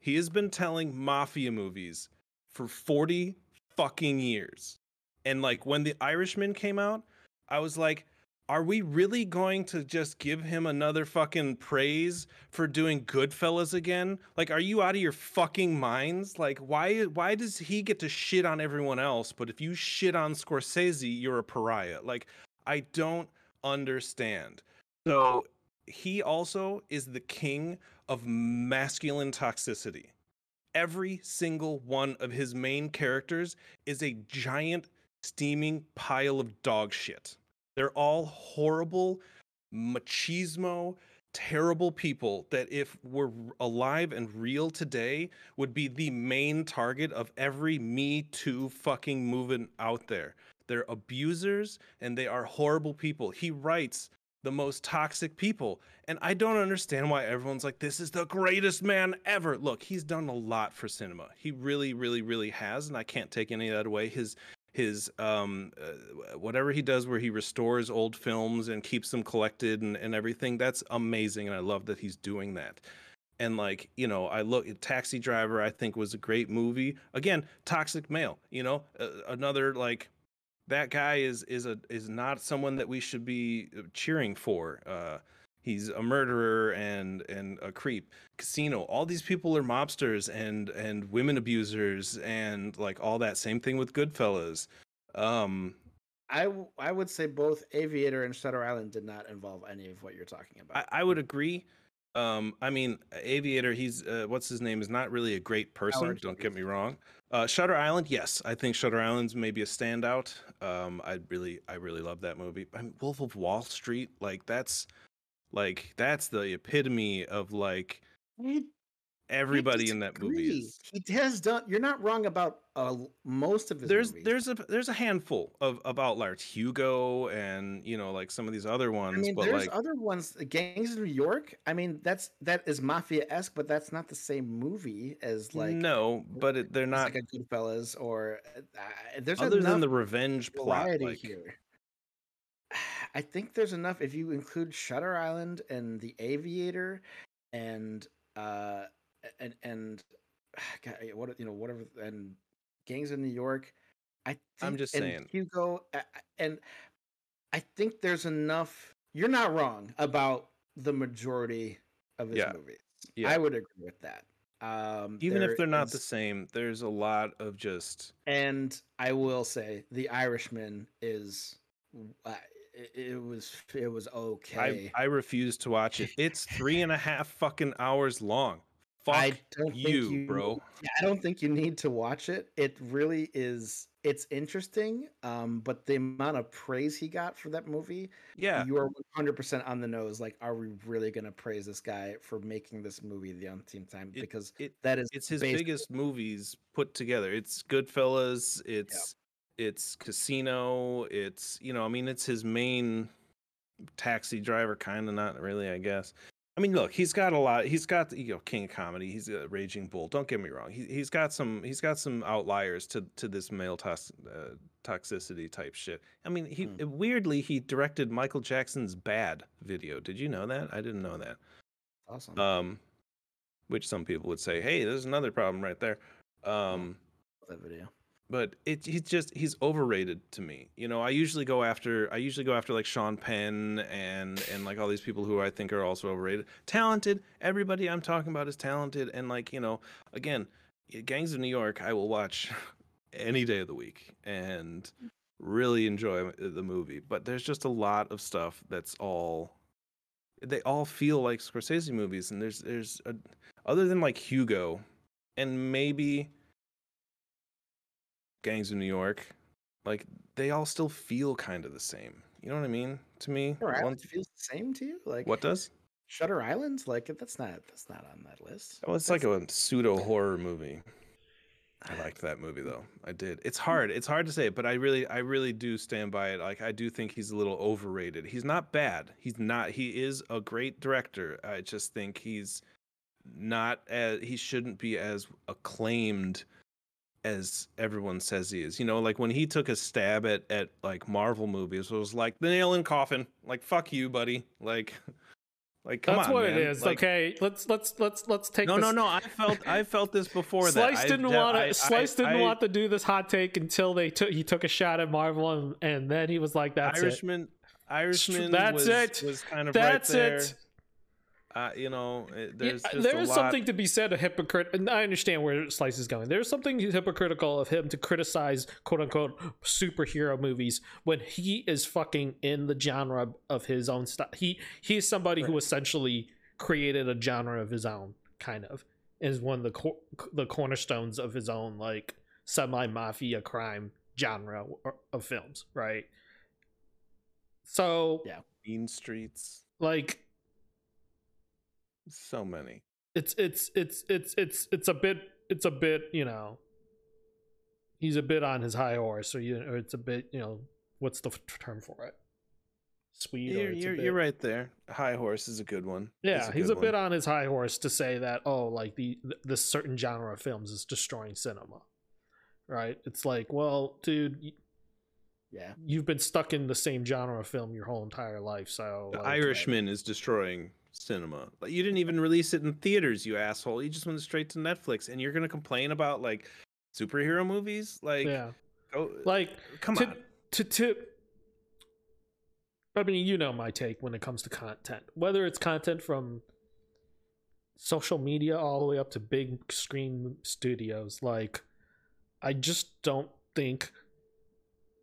He has been telling mafia movies for 40 fucking years. And like when The Irishman came out, I was like, are we really going to just give him another fucking praise for doing Goodfellas again? Like, are you out of your fucking minds? Like, why why does he get to shit on everyone else, but if you shit on Scorsese, you're a pariah? Like, I don't understand. So he also is the king of masculine toxicity. Every single one of his main characters is a giant steaming pile of dog shit. They're all horrible, machismo, terrible people that if were alive and real today would be the main target of every Me Too fucking movement out there. They're abusers and they are horrible people. He writes the most toxic people. And I don't understand why everyone's like, this is the greatest man ever. Look, he's done a lot for cinema. He really, really, really has. And I can't take any of that away. His his um uh, whatever he does where he restores old films and keeps them collected and, and everything that's amazing and i love that he's doing that. And like you know i look at taxi driver i think was a great movie. Again toxic male you know uh, another like that guy is is a is not someone that we should be uh, cheering for uh he's a murderer and and a creep casino all these people are mobsters and and women abusers and like all that same thing with goodfellas um I w- I would say both Aviator and Shutter Island did not involve any of what you're talking about. I, I would agree. Um, I mean, Aviator, he's uh, what's his name is not really a great person. Howard don't get me wrong. Uh, Shutter Island, yes, I think Shutter Island's maybe a standout. Um, I really, I really love that movie. I mean, Wolf of Wall Street, like that's, like that's the epitome of like everybody in that movie is. He has done. You're not wrong about uh, most of his There's movies. there's a there's a handful of of outliers, Hugo, and you know like some of these other ones, I mean, but there's like other ones. uh, Gangs of New York. I mean, that's that is mafia esque, but that's not the same movie as like no, but it, they're not like a Goodfellas or uh, uh, there's other than the revenge plot. Like, here. I think there's enough if you include Shutter Island and The Aviator, and uh and and God, what you know whatever and Gangs of New York. I think, I'm just saying. Hugo and I think there's enough. You're not wrong about the majority of his Yeah, movies. yeah. I would agree with that. Um, even if they're not the same, there's a lot of just and I will say, The Irishman is. Uh, it, it was it was okay. I I refuse to watch it. It's three and a half fucking hours long. Fuck I don't you, think bro. I don't think you need to watch it. It really is. It's interesting, um, but the amount of praise he got for that movie, Yeah, you are one hundred percent on the nose. Like, are we really going to praise this guy for making this movie the umpteenth time? Because it that is it's his biggest movies put together. It's Goodfellas. It's it's Casino. It's you know, I mean, it's his main taxi driver, kind of not really, I guess. I mean, look, he's got a lot. He's got you know, King of Comedy. He's a Raging Bull. Don't get me wrong. He he's got some. He's got some outliers to to this male tox, uh, toxicity type shit. I mean, he Hmm. weirdly he directed Michael Jackson's Bad video. Did you know that? I didn't know that. awesome. Um, which some people would say, hey, there's another problem right there. Um, that video. But it he's just he's overrated to me. You know, I usually go after I usually go after like Sean Penn and and like all these people who I think are also overrated. Talented, everybody I'm talking about is talented and like, you know, again, Gangs of New York I will watch any day of the week and really enjoy the movie, but there's just a lot of stuff that's all they all feel like Scorsese movies, and there's there's a, other than like Hugo, and maybe Gangs of New York, like they all still feel kind of the same. You know what I mean? To me, Shutter One- feels the same to you? Like what does? Shutter Islands? Like that's not that's not on that list. Well, it's like a pseudo horror movie. I liked that movie though. I did. It's hmm. hard. It's hard to say, but I really, I really do stand by it. Like I do think he's a little overrated. He's not bad. He's not. He is a great director. I just think he's not as. He shouldn't be as acclaimed as everyone says he is. You know, like when he took a stab at at like Marvel movies, it was like the nail in coffin. Like fuck you, buddy. Like, like come That's on, what man. it is. Like, okay, let's let's let's let's take no, this. no, no. I felt I felt this before Slice that. Didn't want to. Slice I- didn't I- want to do this hot take until they took. He took a shot at Marvel, and, and then he was like, "That's it. Irishman. Irishman. That's was, it. Was kind of That's right it." Uh, you know, it- Yeah, there's just there a is lot. something to be said. A hypocrite, and I understand where Slice is going. There's something hypocritical of him to criticize "quote unquote" superhero movies when he is fucking in the genre of his own stuff. He he is somebody who essentially created a genre of his own, kind of, is one of the cor- the cornerstones of his own like semi mafia crime genre of films, right? So Yeah. Mean Streets. like So many. it's it's it's it's it's it's a bit it's a bit you know he's a bit on his high horse or you or it's a bit you know what's the f- term for it sweet or You're, it's you're, bit, you're right there. High Horse is a good one. yeah It's he's good a bit on his high horse to say that oh like the th- this certain genre of films is destroying cinema right it's like well dude Yeah. you've been stuck in the same genre of film your whole entire life so The like, Irishman is destroying cinema. Like you didn't even release it in theaters, you asshole. You just went straight to Netflix, and you're gonna complain about like superhero movies? Like, yeah go, like come to, on. to to I mean, you know my take when it comes to content. Whether it's content from social media all the way up to big screen studios, like I just don't think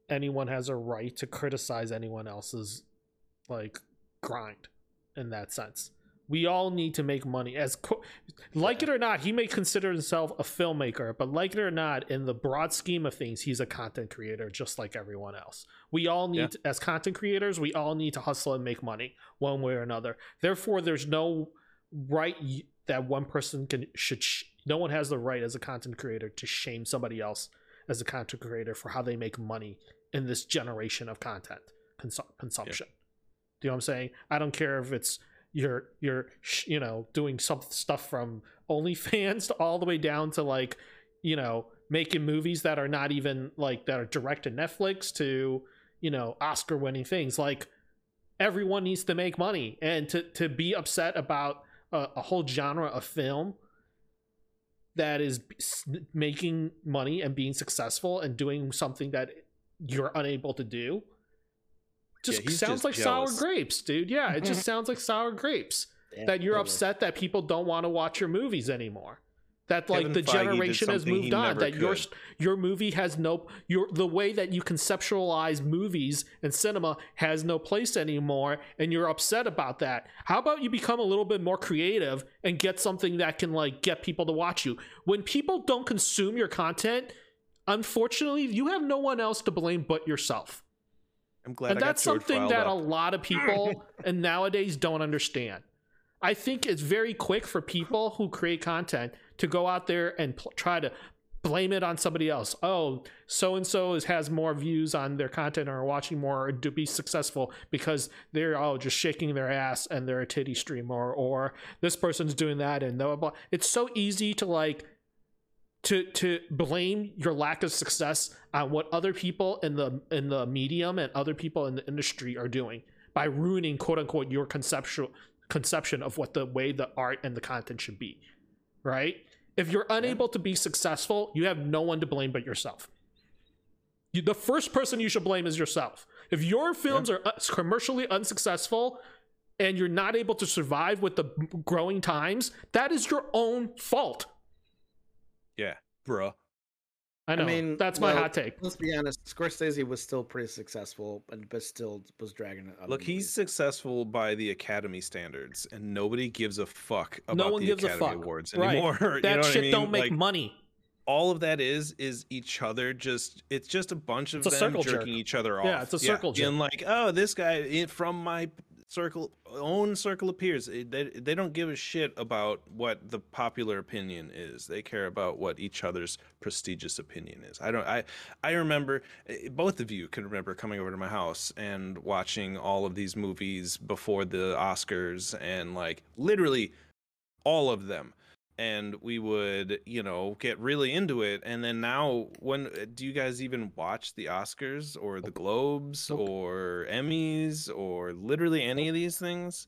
anyone has a right to criticize anyone else's like grind in that sense. We all need to make money as co- like it or not, he may consider himself a filmmaker, but like it or not, in the broad scheme of things, he's a content creator just like everyone else. We all need, Yeah. to- as content creators, we all need to hustle and make money one way or another. Therefore, there's no right that one person can should. Sh- no one has the right as a content creator to shame somebody else as a content creator for how they make money in this generation of content consu- consumption. Do you know what I'm saying? I don't care if it's you're you're you know doing some stuff from OnlyFans to all the way down to like you know making movies that are not even like that are direct to Netflix to you know Oscar winning things like everyone needs to make money and to to be upset about a, a whole genre of film that is making money and being successful and doing something that you're unable to do just he's sounds just like jealous. sour grapes dude. Yeah it just sounds like sour grapes Yeah, that you're totally. upset that people don't want to watch your movies anymore. That like Kevin the Feige generation has moved on never that your your movie has no your the way that you conceptualize movies and cinema has no place anymore and you're upset about that. How about you become a little bit more creative and get something that can like get people to watch you? When people don't consume your content unfortunately you have no one else to blame but yourself I'm glad and that's something that a lot of people and nowadays don't understand. I think it's very quick for people who create content to go out there and pl- try to blame it on somebody else. Oh, so and so has more views on their content or are watching more or to be successful because they're oh just shaking their ass and they're a titty streamer or this person's doing that and blah blah. blah. It's so easy to like to to blame your lack of success on what other people in the in the medium and other people in the industry are doing by ruining quote unquote your conceptual conception of what the way the art and the content should be right? If you're unable to be successful you have no one to blame but yourself. You, the first person you should blame is yourself. If your films are uh, commercially unsuccessful and you're not able to survive with the growing times that is your own fault Yeah, bruh. I know. mean, that's my well, hot take. Let's be honest. Scorsese was still pretty successful, but but still was dragging it. other Look, he's movies. successful by the Academy standards, and nobody gives a fuck about No one the gives a Academy fuck. Awards Right. anymore. you That know shit I mean? don't make Like, money. all of that is is each other just it's just a bunch of It's a them circle jerking jerk. each other off. Yeah, it's a circle jerk. And like, oh, this guy eh, from my circle own circle of peers, eh, they they don't give a shit about what the popular opinion is. They care about what each other's prestigious opinion is. I don't I I remember eh, both of you can remember coming over to my house and watching all of these movies before the Oscars and like literally all of them and we would you know get really into it and then now when uh, do you guys even watch the oscars or the globes or emmys or literally any of these things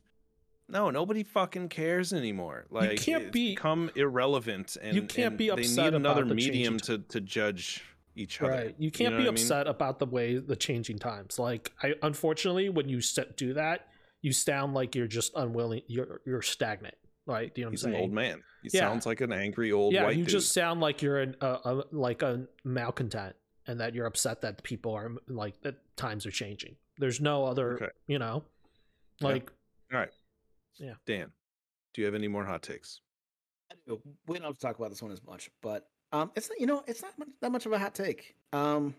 no nobody fucking cares anymore like you can't be- become irrelevant and you can't and be they need another medium to to judge each other Right. You can't know be what I mean? upset about the way the changing times. Like I unfortunately when you do that, you sound like you're just unwilling you're you're stagnant. Right? Do you know what he's I'm an saying? old man he Yeah. sounds like an angry old white man. yeah, white you dude just sound like you're an, a, a like a malcontent and that you're upset that people are like that times are changing. There's no other, Okay. you know, like. All right. Yeah. dan do you have any more hot takes I do. We don't have to talk about this one as much, but um, it's not. You know, it's not much, that much of a hot take. Um,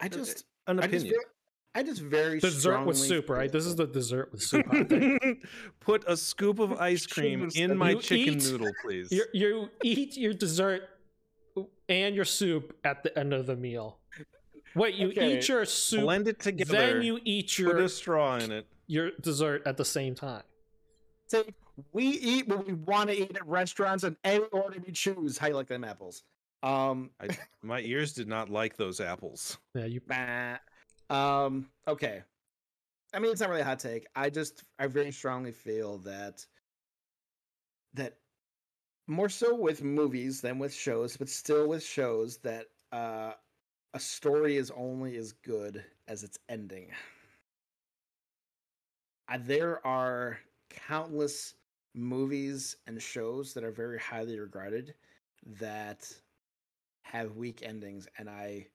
I just, an I just, opinion very, I just very dessert with soup, right? This is the dessert with soup. Put a scoop of ice cream in my You chicken eat- noodle, please. you you eat your dessert and your soup at the end of the meal. Wait, you Okay. eat your soup, Blend it together. then you eat put your a straw in it. your dessert at the same time. So we eat what we want to eat at restaurants and any order we choose. How you like them apples? Um, I, my ears did not like those apples. Yeah, you Bah. Um, okay. I mean, it's not really a hot take. I just, I very strongly feel that, that more so with movies than with shows, but still with shows, that uh, a story is only as good as its ending. Uh, there are countless movies and shows that are very highly regarded that have weak endings, and I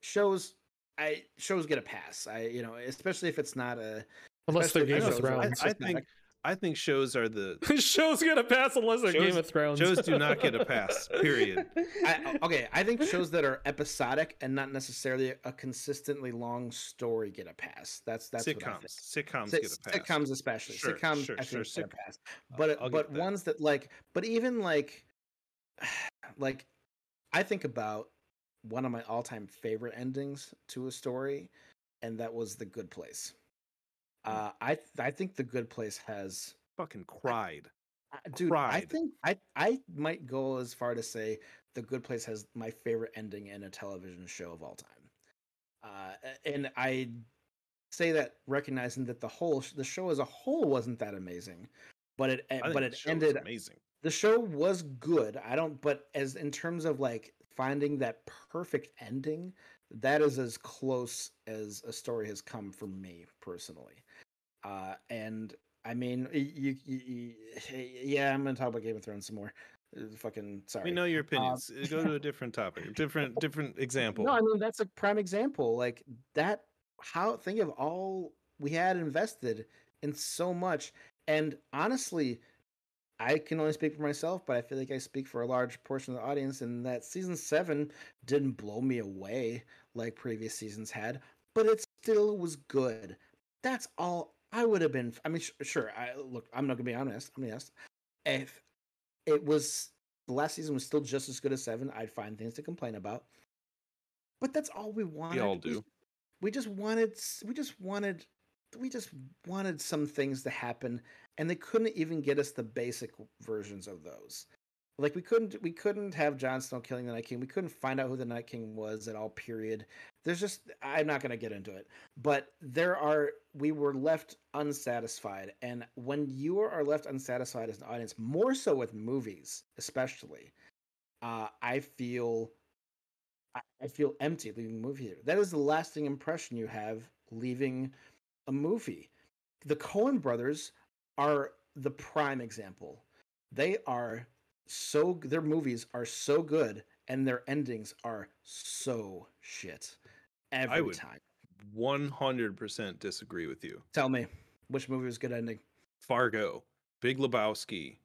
shows I shows get a pass. I you know especially if it's not a unless they're Game of Thrones. I think I think shows are the Show's gonna pass unless they're Shows- Game of Thrones. shows do not get a pass. Period. I, okay, I think shows that are episodic and not necessarily a consistently long story get a pass. That's that's what I think. sitcoms. Sitcoms Sit- get a pass. Sitcoms especially. Sure, sitcoms sure, I sure, get sic- a pass. But it- I'll but that. ones that like but even like like I think about one of my all-time favorite endings to a story and that was The Good Place. Uh I I think The Good Place has Fucking cried. I- dude, I think I I might go as far to say The Good Place has my favorite ending in a television show of all time. Uh, and I say that recognizing that the whole sh- the show as a whole wasn't that amazing, but it I think but it ended. amazing. The show was good. I don't, but as in terms of like finding that perfect ending, that is as close as a story has come for me personally. Uh, and I mean, you, you, you, yeah, I'm gonna talk about Game of Thrones some more. Uh, Fucking sorry. We know your opinions. Uh, Go to a different topic. Different different example. No, I mean that's a prime example. Like that. How think of all we had invested in so much, and honestly, I can only speak for myself, but I feel like I speak for a large portion of the audience. And that season seven didn't blow me away like previous seasons had, but it still was good. That's all I would have been. I mean, sure. I look. I'm not gonna be honest. I'm gonna honest. If it was the last season was still just as good as seven, I'd find things to complain about. But that's all we wanted. We all do. We just wanted. We just wanted. We just wanted some things to happen, and they couldn't even get us the basic versions of those. Like we couldn't. We couldn't have Jon Snow killing the Night King. We couldn't find out who the Night King was at all. Period. There's just. I'm not going to get into it, but there are. We were left unsatisfied, and when you are left unsatisfied as an audience, more so with movies, especially, uh, I feel I- feel empty leaving the movie theater. That is the lasting impression you have leaving a movie. The Coen brothers are the prime example. They are so their movies are so good and their endings are so shit every I would time. 100% disagree with you. Tell me, which movie was good ending? Fargo, Big Lebowski,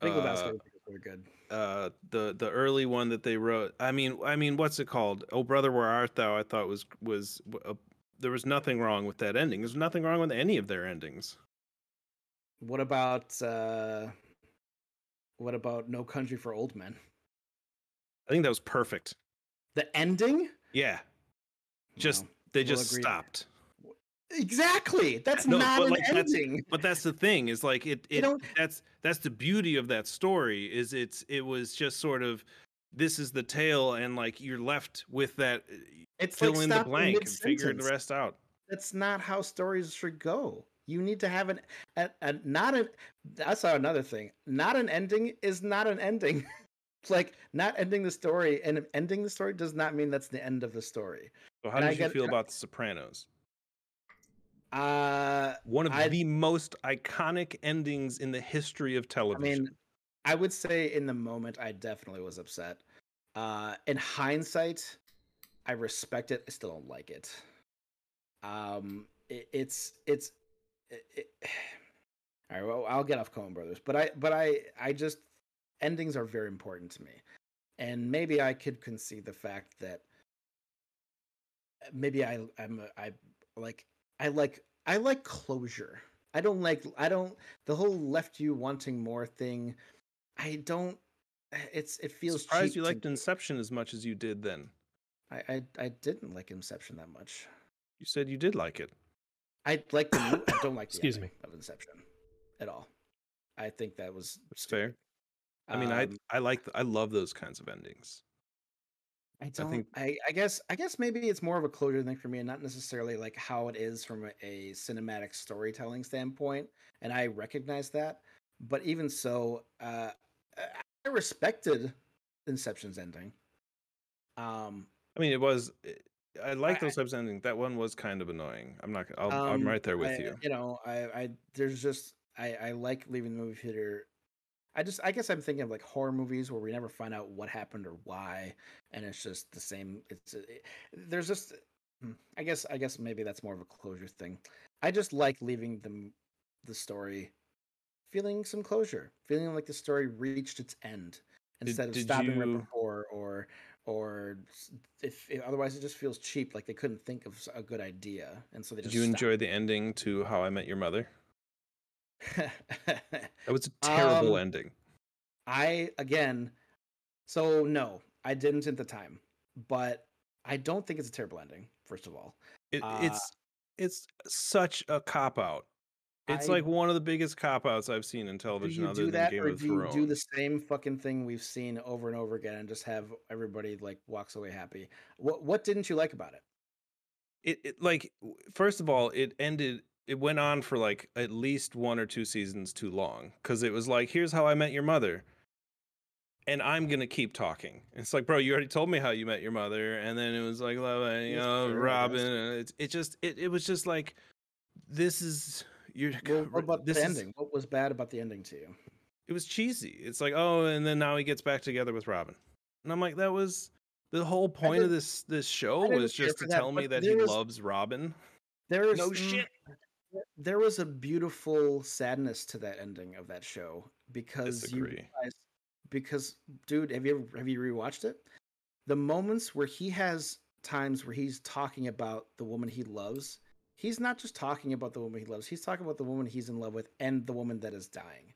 Big Lebowski uh, was really good. uh the the early one that they wrote i mean i mean what's it called oh brother where art thou i thought was was uh, there was nothing wrong with that ending there's nothing wrong with any of their endings What about uh what about No Country for Old Men? i think that was perfect The ending? yeah just No. they we'll just agree. stopped Exactly. That's No, not an like, that's- ending. but that's the thing is like it, it don't- that's that's the beauty of that story is it's it was just sort of this is the tale and like you're left with that It's fill like in the blank and figure the rest out That's not how stories should go. You need to have an a, a not an that's another thing. Not an ending is not an ending. It's like not ending the story and ending the story does not mean that's the end of the story. so how And I did you get- feel about the sopranos Uh one of I- the most iconic endings in the history of I television. mean, I would say in the moment I definitely was upset. Uh in hindsight, I respect it. I still don't like it. Um it, it's it's it, it, all right, well, I'll get off Coen Brothers, but I but I I just endings are very important to me. And maybe I could concede the fact that maybe I I'm a, I like I like I like closure. I don't like I don't the whole left you wanting more thing. I don't. It's it feels surprised you liked me. Inception as much as you did then. I, I I didn't like Inception that much. You said you did like it. I like the I don't like the Excuse ending of Inception at all. I think that was That's fair. I mean, Um, I I like th- I love those kinds of endings. I don't. I, think- I, I guess. I guess maybe it's more of a closure thing for me, and not necessarily like how it is from a, a cinematic storytelling standpoint. And I recognize that, but even so, uh, I I respected Inception's ending. Um, I mean, it was. it- I like those types of endings. That one was kind of annoying. I'm not. I'll, I'm um, right there with I- you. You know, I, I there's just I, I like leaving the movie theater. I just I guess I'm thinking of like horror movies where we never find out what happened or why, and it's just the same. It's it, there's just hmm, I guess I guess maybe that's more of a closure thing. I just like leaving the the story feeling some closure, feeling like the story reached its end instead of did stopping right before or or if, if otherwise it just feels cheap, like they couldn't think of a good idea, and so they Did you stopped. enjoy the ending to How I Met Your Mother? That was a terrible Um, ending. I again, so no, I didn't at the time, but I don't think it's a terrible ending. First of all, It, uh, it's it's such a cop out. It's I- like one of the biggest cop outs I've seen in do television, you other do than that, Game or of do you Thrones. do the same fucking thing we've seen over and over again, and just have everybody like walks away happy? What What didn't you like about it? it, it like first of all it ended it went on for like at least one or two seasons too long because it was like here's how i met your mother and i'm gonna keep talking it's like bro you already told me how you met your mother and then it was like uh, you know robin it, it just it, it was just like this is you're Well, what about this the is- What was bad about the ending to you? it was cheesy. It's like oh and then now he gets back together with robin. And i'm like that was the whole point of this this show was just to that, tell me that he was- loves robin. There is no mm, shit. there was a beautiful sadness to that ending of that show because you realize, because dude have you ever have you rewatched it? The moments where he has times where he's talking about the woman he loves he's not just talking about the woman he loves he's talking about the woman he's in love with and the woman that is dying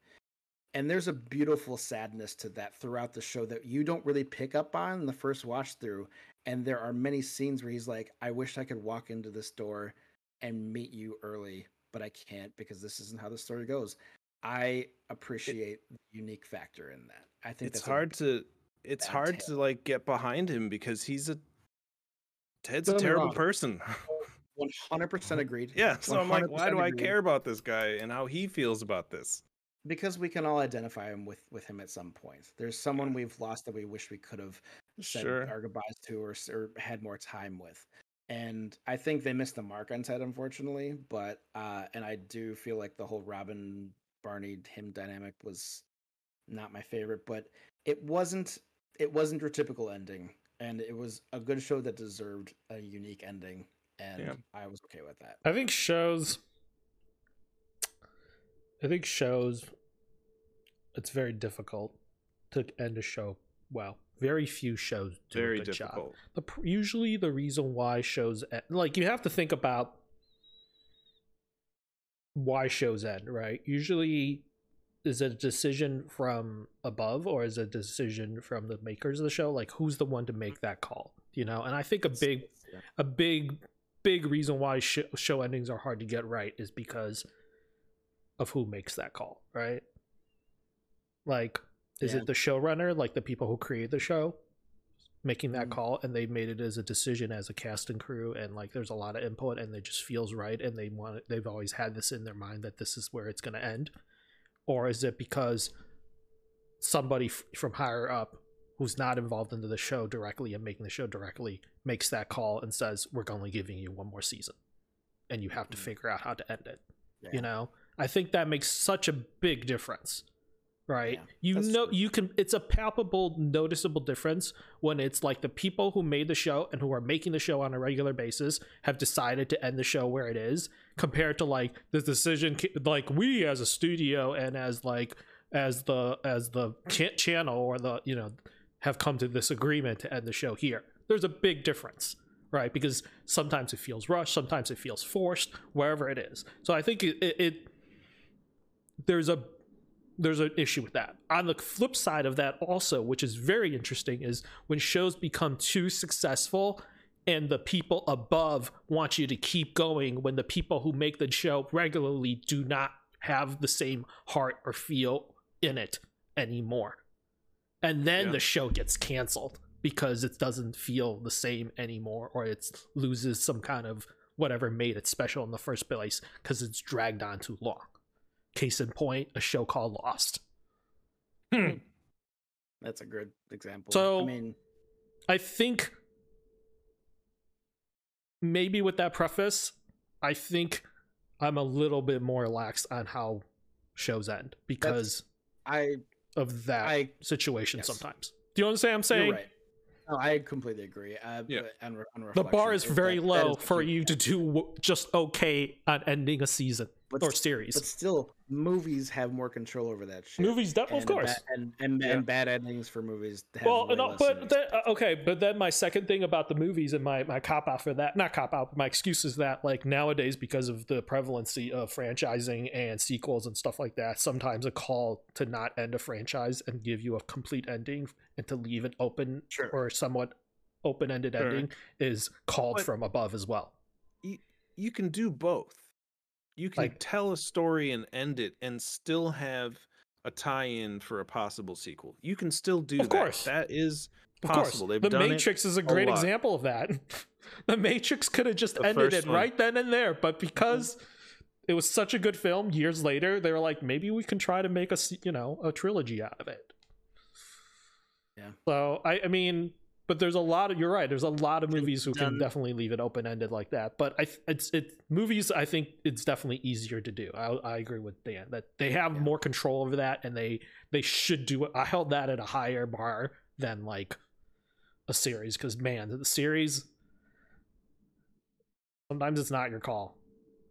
and there's a beautiful sadness to that throughout the show that you don't really pick up on in the first watch through and there are many scenes where he's like i wish i could walk into this door and meet you early, but I can't because this isn't how the story goes. I appreciate the unique factor in that. I think it's a- hard to it's hard tale. to like get behind him because he's a Ted's Don't a terrible wrong. person. 100% agreed. yeah, so I'm like, why do 100% I care about this guy and how he feels about this? Because we can all identify him with with him at some point. There's someone we've lost that we wish we could have said Sure. our goodbyes to or, or had more time with. And I think they missed the mark on Ted, unfortunately. But uh, and I do feel like the whole Robin Barney him dynamic was not my favorite, but it wasn't it wasn't your typical ending, and it was a good show that deserved a unique ending, and Yeah. I was okay with that. I think shows. I think shows. It's very difficult to end a show well. Very few shows do Very a good job. difficult. The usually the reason why shows end, like you have to think about why shows end, right? Usually, is it a decision from above or is it a decision from the makers of the show? Like, who's the one to make that call? You know, and I think a big Yeah. a big big reason why sh- show endings are hard to get right is because of who makes that call right like is Yeah. it the showrunner like the people who create the show making that Mm. call and they made it as a decision as a cast and crew and like there's a lot of input and it just feels right and they want it, they've always had this in their mind that this is where it's going to end or is it because somebody f- from higher up who's not involved into the show directly and making the show directly makes that call and says we're only giving you one more season and you have to Mm. figure out how to end it Yeah. you know i think that makes such a big difference right Yeah, you know true. you can it's a palpable noticeable difference when it's like the people who made the show and who are making the show on a regular basis have decided to end the show where it is compared to like the decision like we as a studio and as like as the as the ch- channel or the you know have come to this agreement to end the show here there's a big difference right because sometimes it feels rushed sometimes it feels forced wherever it is so i think it, it, it there's a there's an issue with that. On the flip side of that, also, which is very interesting, is when shows become too successful and the people above want you to keep going when the people who make the show regularly do not have the same heart or feel in it anymore. And then Yeah. the show gets canceled because it doesn't feel the same anymore or it loses some kind of whatever made it special in the first place because it's dragged on too long. Case in point, a show called Lost. Hmm. Hmm. That's a good example. So- I mean, I think maybe with that preface, I think I'm a little bit more relaxed on how shows end because I of that I situation yes. sometimes. Do you understand what I'm saying? you're right. No, I completely agree. Uh, Yeah. but on, re- on The bar is very that- that low is the for you to do just okay at ending a season But or s- series. But still, movies have more control over that shit. Movies, that, of course. ba- and and, Yeah. and bad endings for movies. Have well, no, but than- then, uh, okay, but then my second thing about the movies and my my cop out for that, not cop out, but my excuse is that like nowadays because of the prevalency of franchising and sequels and stuff like that, sometimes a call to not end a franchise and give you a complete ending and to leave it open Sure. or somewhat open ended Sure. ending is called But- from above as well. You, you can do both. You can Like- tell a story and end it and still have a tie-in for a possible sequel. You can still do Of that. course. That is possible. They've the done Matrix is a a great lot. example of that. the Matrix could have just The ended it one. right then and there, but mm-hmm. because it was such a good film, years later they were like, maybe we can try to make a you know a trilogy out of it. Yeah. So I, I mean, but there's a lot of you're right. There's a lot of movies who can definitely leave it open ended like that. But I, it's it movies. I think it's definitely easier to do. I, I agree with Dan that they have Yeah. more control over that, and they they should do it. I held that at a higher bar than like a series because man, the series sometimes it's not your call,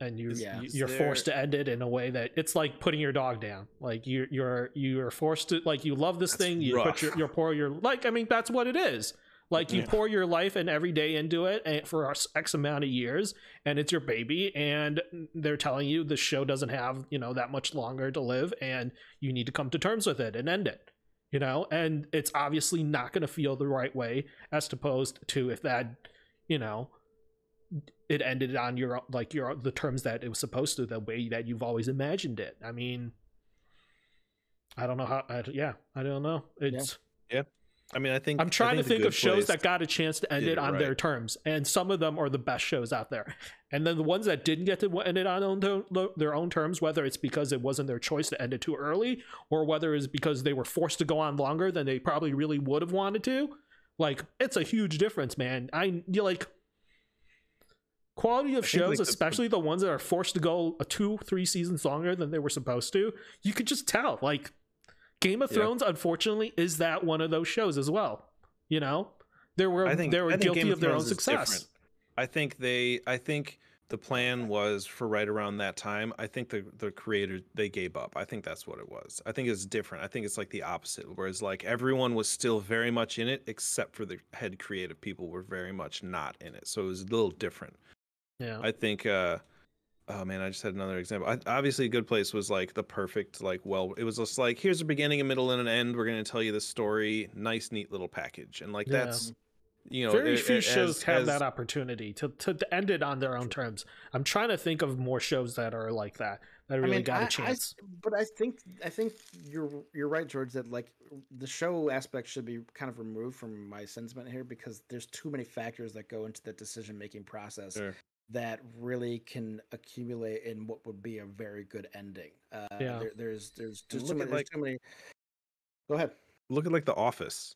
and you Yeah. you- you're forced to end it in a way that it's like putting your dog down. Like you you're you're forced to like you love this That's thing. You put rough. your you pour your like I mean that's what it is. Like you Yeah. pour your life and every day into it and for X amount of years, and it's your baby, and they're telling you the show doesn't have you know that much longer to live, and you need to come to terms with it and end it. You know, and it's obviously not going to feel the right way as opposed to if that, you know, it ended on your like your the terms that it was supposed to, the way that you've always imagined it. I mean, I don't know how. I, yeah, I don't know. It's. I mean, I think I'm trying to think of shows that got a chance to end it on their terms, and some of them are the best shows out there. And then the ones that didn't get to end it on own their own terms, whether it's because it wasn't their choice to end it too early, or whether it's because they were forced to go on longer than they probably really would have wanted to, like it's a huge difference, man. I you like quality of I think, shows, like, the- especially the ones that are forced to go a two, three seasons longer than they were supposed to. You could just tell, like Game of Yeah. Thrones, unfortunately, is that one of those shows as well. You know, they were I think they were guilty Game of their own success. different. I think they I think the plan was for right around that time. I think the the creators they gave up. I think that's what it was. I think it's different. I think it's like the opposite. Whereas like everyone was still very much in it, except for the head creative people were very much not in it. So it was a little different. Yeah, I think uh oh man, I just had another example. I, obviously Good Place was like the perfect like well it was just like here's a beginning, a middle, and an end. We're gonna tell you the story. Nice, neat little package. And like Yeah. that's you know very a- few a- shows as- have as- that opportunity to, to to end it on their own terms. I'm trying to think of more shows that are like that that really got a a chance. but I think I think you're you're right, George. That like the show aspect should be kind of removed from my sentiment here because there's too many factors that go into the decision making process Sure. That really can accumulate in what would be a very good ending. Uh, Yeah. there, there's there's just look too many, there's like- too many. Go ahead. look at like The Office.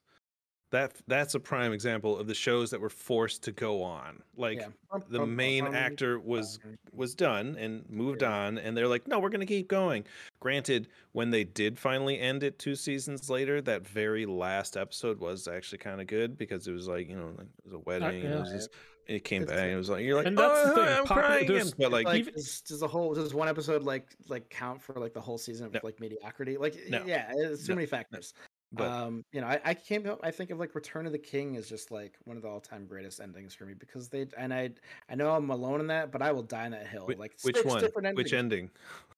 That that's a prime example of the shows that were forced to go on. Like yeah. the main actor was was done and moved on and they're like no we're going to keep going granted when they did finally end it two seasons later that very last episode was actually kind of good because it was like you know like it was a wedding and it was just it came It's- back and it was like you're like And that's the oh, thing, i'm popular- crying there's- but like, like even- does, does the whole does one episode like like count for like the whole season of No. like mediocrity? Like No. yeah it's too No. many factors. But um you know I, I came up i think of like return of the king is just like one of the all-time greatest endings for me because they and i i know i'm alone in that but i will die on that hill whi- like which one? different which ending?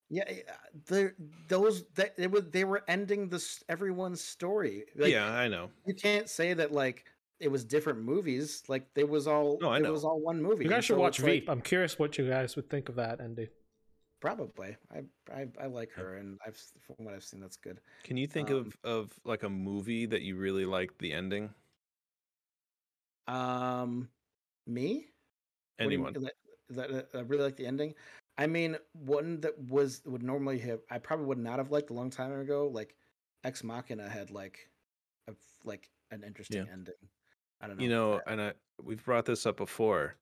Yeah yeah, the those that they were they were ending this everyone's story. Like, yeah i know. you can't say that like it was different movies like they was all No, I it know. was all one movie You guys should so watch it's like- Veep. I'm curious what you guys would think of that ending. Probably. I, I I like her, and I've from what I've seen, that's good. can you think Um, of of like a movie that you really liked the ending Um, me? What do you anyone That, that uh, I really like the ending. I mean, one that was would normally have I probably would not have liked a long time ago. Like Ex Machina had like a like an interesting ending. I don't know. you know and i we've brought this up before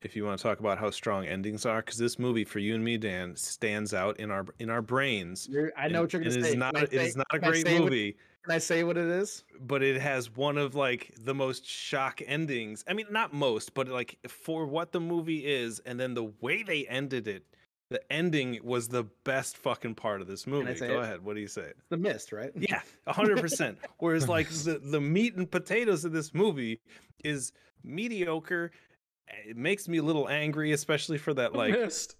if you want to talk about how strong endings are because this movie for you and me dan stands out in our in our brains you're, I know and- what you're gonna say. not I it is not a great say what- movie Can I say what it is? but it has one of like the most shock endings i mean not most but like for what the movie is and then the way they ended it the ending was the best fucking part of this movie go it? ahead what do you say The Mist, right? yeah, hundred percent. Whereas like the the meat and potatoes of this movie is mediocre. It makes me a little angry, especially for that like Missed.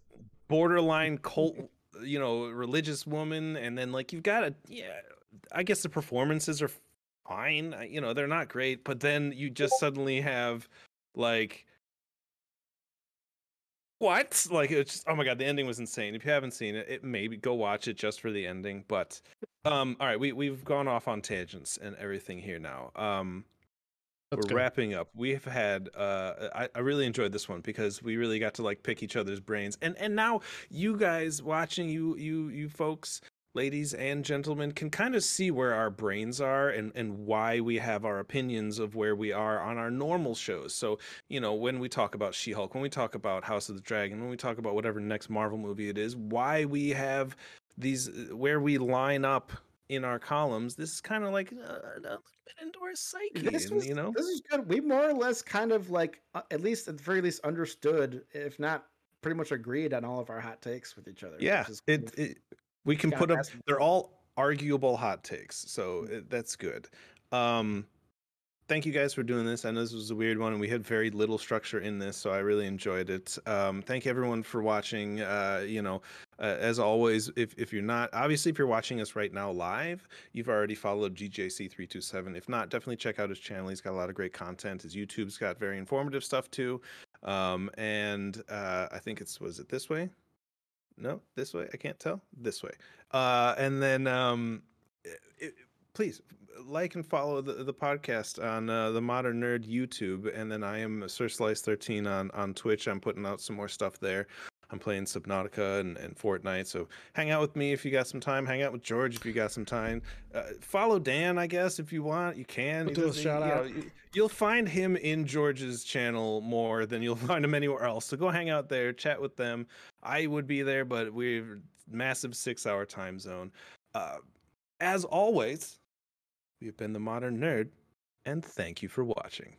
borderline cult, you know, religious woman. And then like you've got a yeah, I guess the performances are fine. You know, they're not great, but then you just suddenly have like what? Like it's just, oh my god, the ending was insane. If you haven't seen it, it maybe go watch it just for the ending. But um, all right, we we've gone off on tangents and everything here now. Um, we're wrapping up. We've had uh, I, I really enjoyed this one because we really got to like pick each other's brains. And and now you guys watching you you you folks ladies and gentlemen can kind of see where our brains are and and why we have our opinions of where we are on our normal shows. So, you know, when we talk about She-Hulk, when we talk about House of the Dragon, when we talk about whatever next Marvel movie it is, why we have these where we line up in our columns, this is kind of like uh, a little bit into our psyche, This was, you know. this is good. We more or less kind of like, uh, at least at the very least, understood, if not pretty much agreed on all of our hot takes with each other. Yeah, it, it we can put up. They're all arguable hot takes, so it, that's good. Um, thank you guys for doing this. I know this was a weird one, and we had very little structure in this, so I really enjoyed it. Um, thank everyone for watching. Uh, you know, uh, as always, if if you're not obviously if you're watching us right now live, you've already followed GJC327. If not, definitely check out his channel. He's got a lot of great content. His YouTube's got very informative stuff too. Um, and uh, I think it's was it this way? No, this way. I can't tell. This way. Uh, and then um, i- i- please like and follow the, the podcast on uh, the Modern Nerd YouTube, and then I am Sir Slice thirteen on on Twitch. I'm putting out some more stuff there. I'm playing Subnautica and, and Fortnite, so hang out with me if you got some time. Hang out with George if you got some time. Uh, follow Dan, I guess, if you want. You can. We'll do a shout you know, out. y- you'll find him in George's channel more than you'll find him anywhere else. So go hang out there, chat with them. I would be there, but we're massive six hour time zone. Uh, As always, we've been the Modern Nerd, and thank you for watching.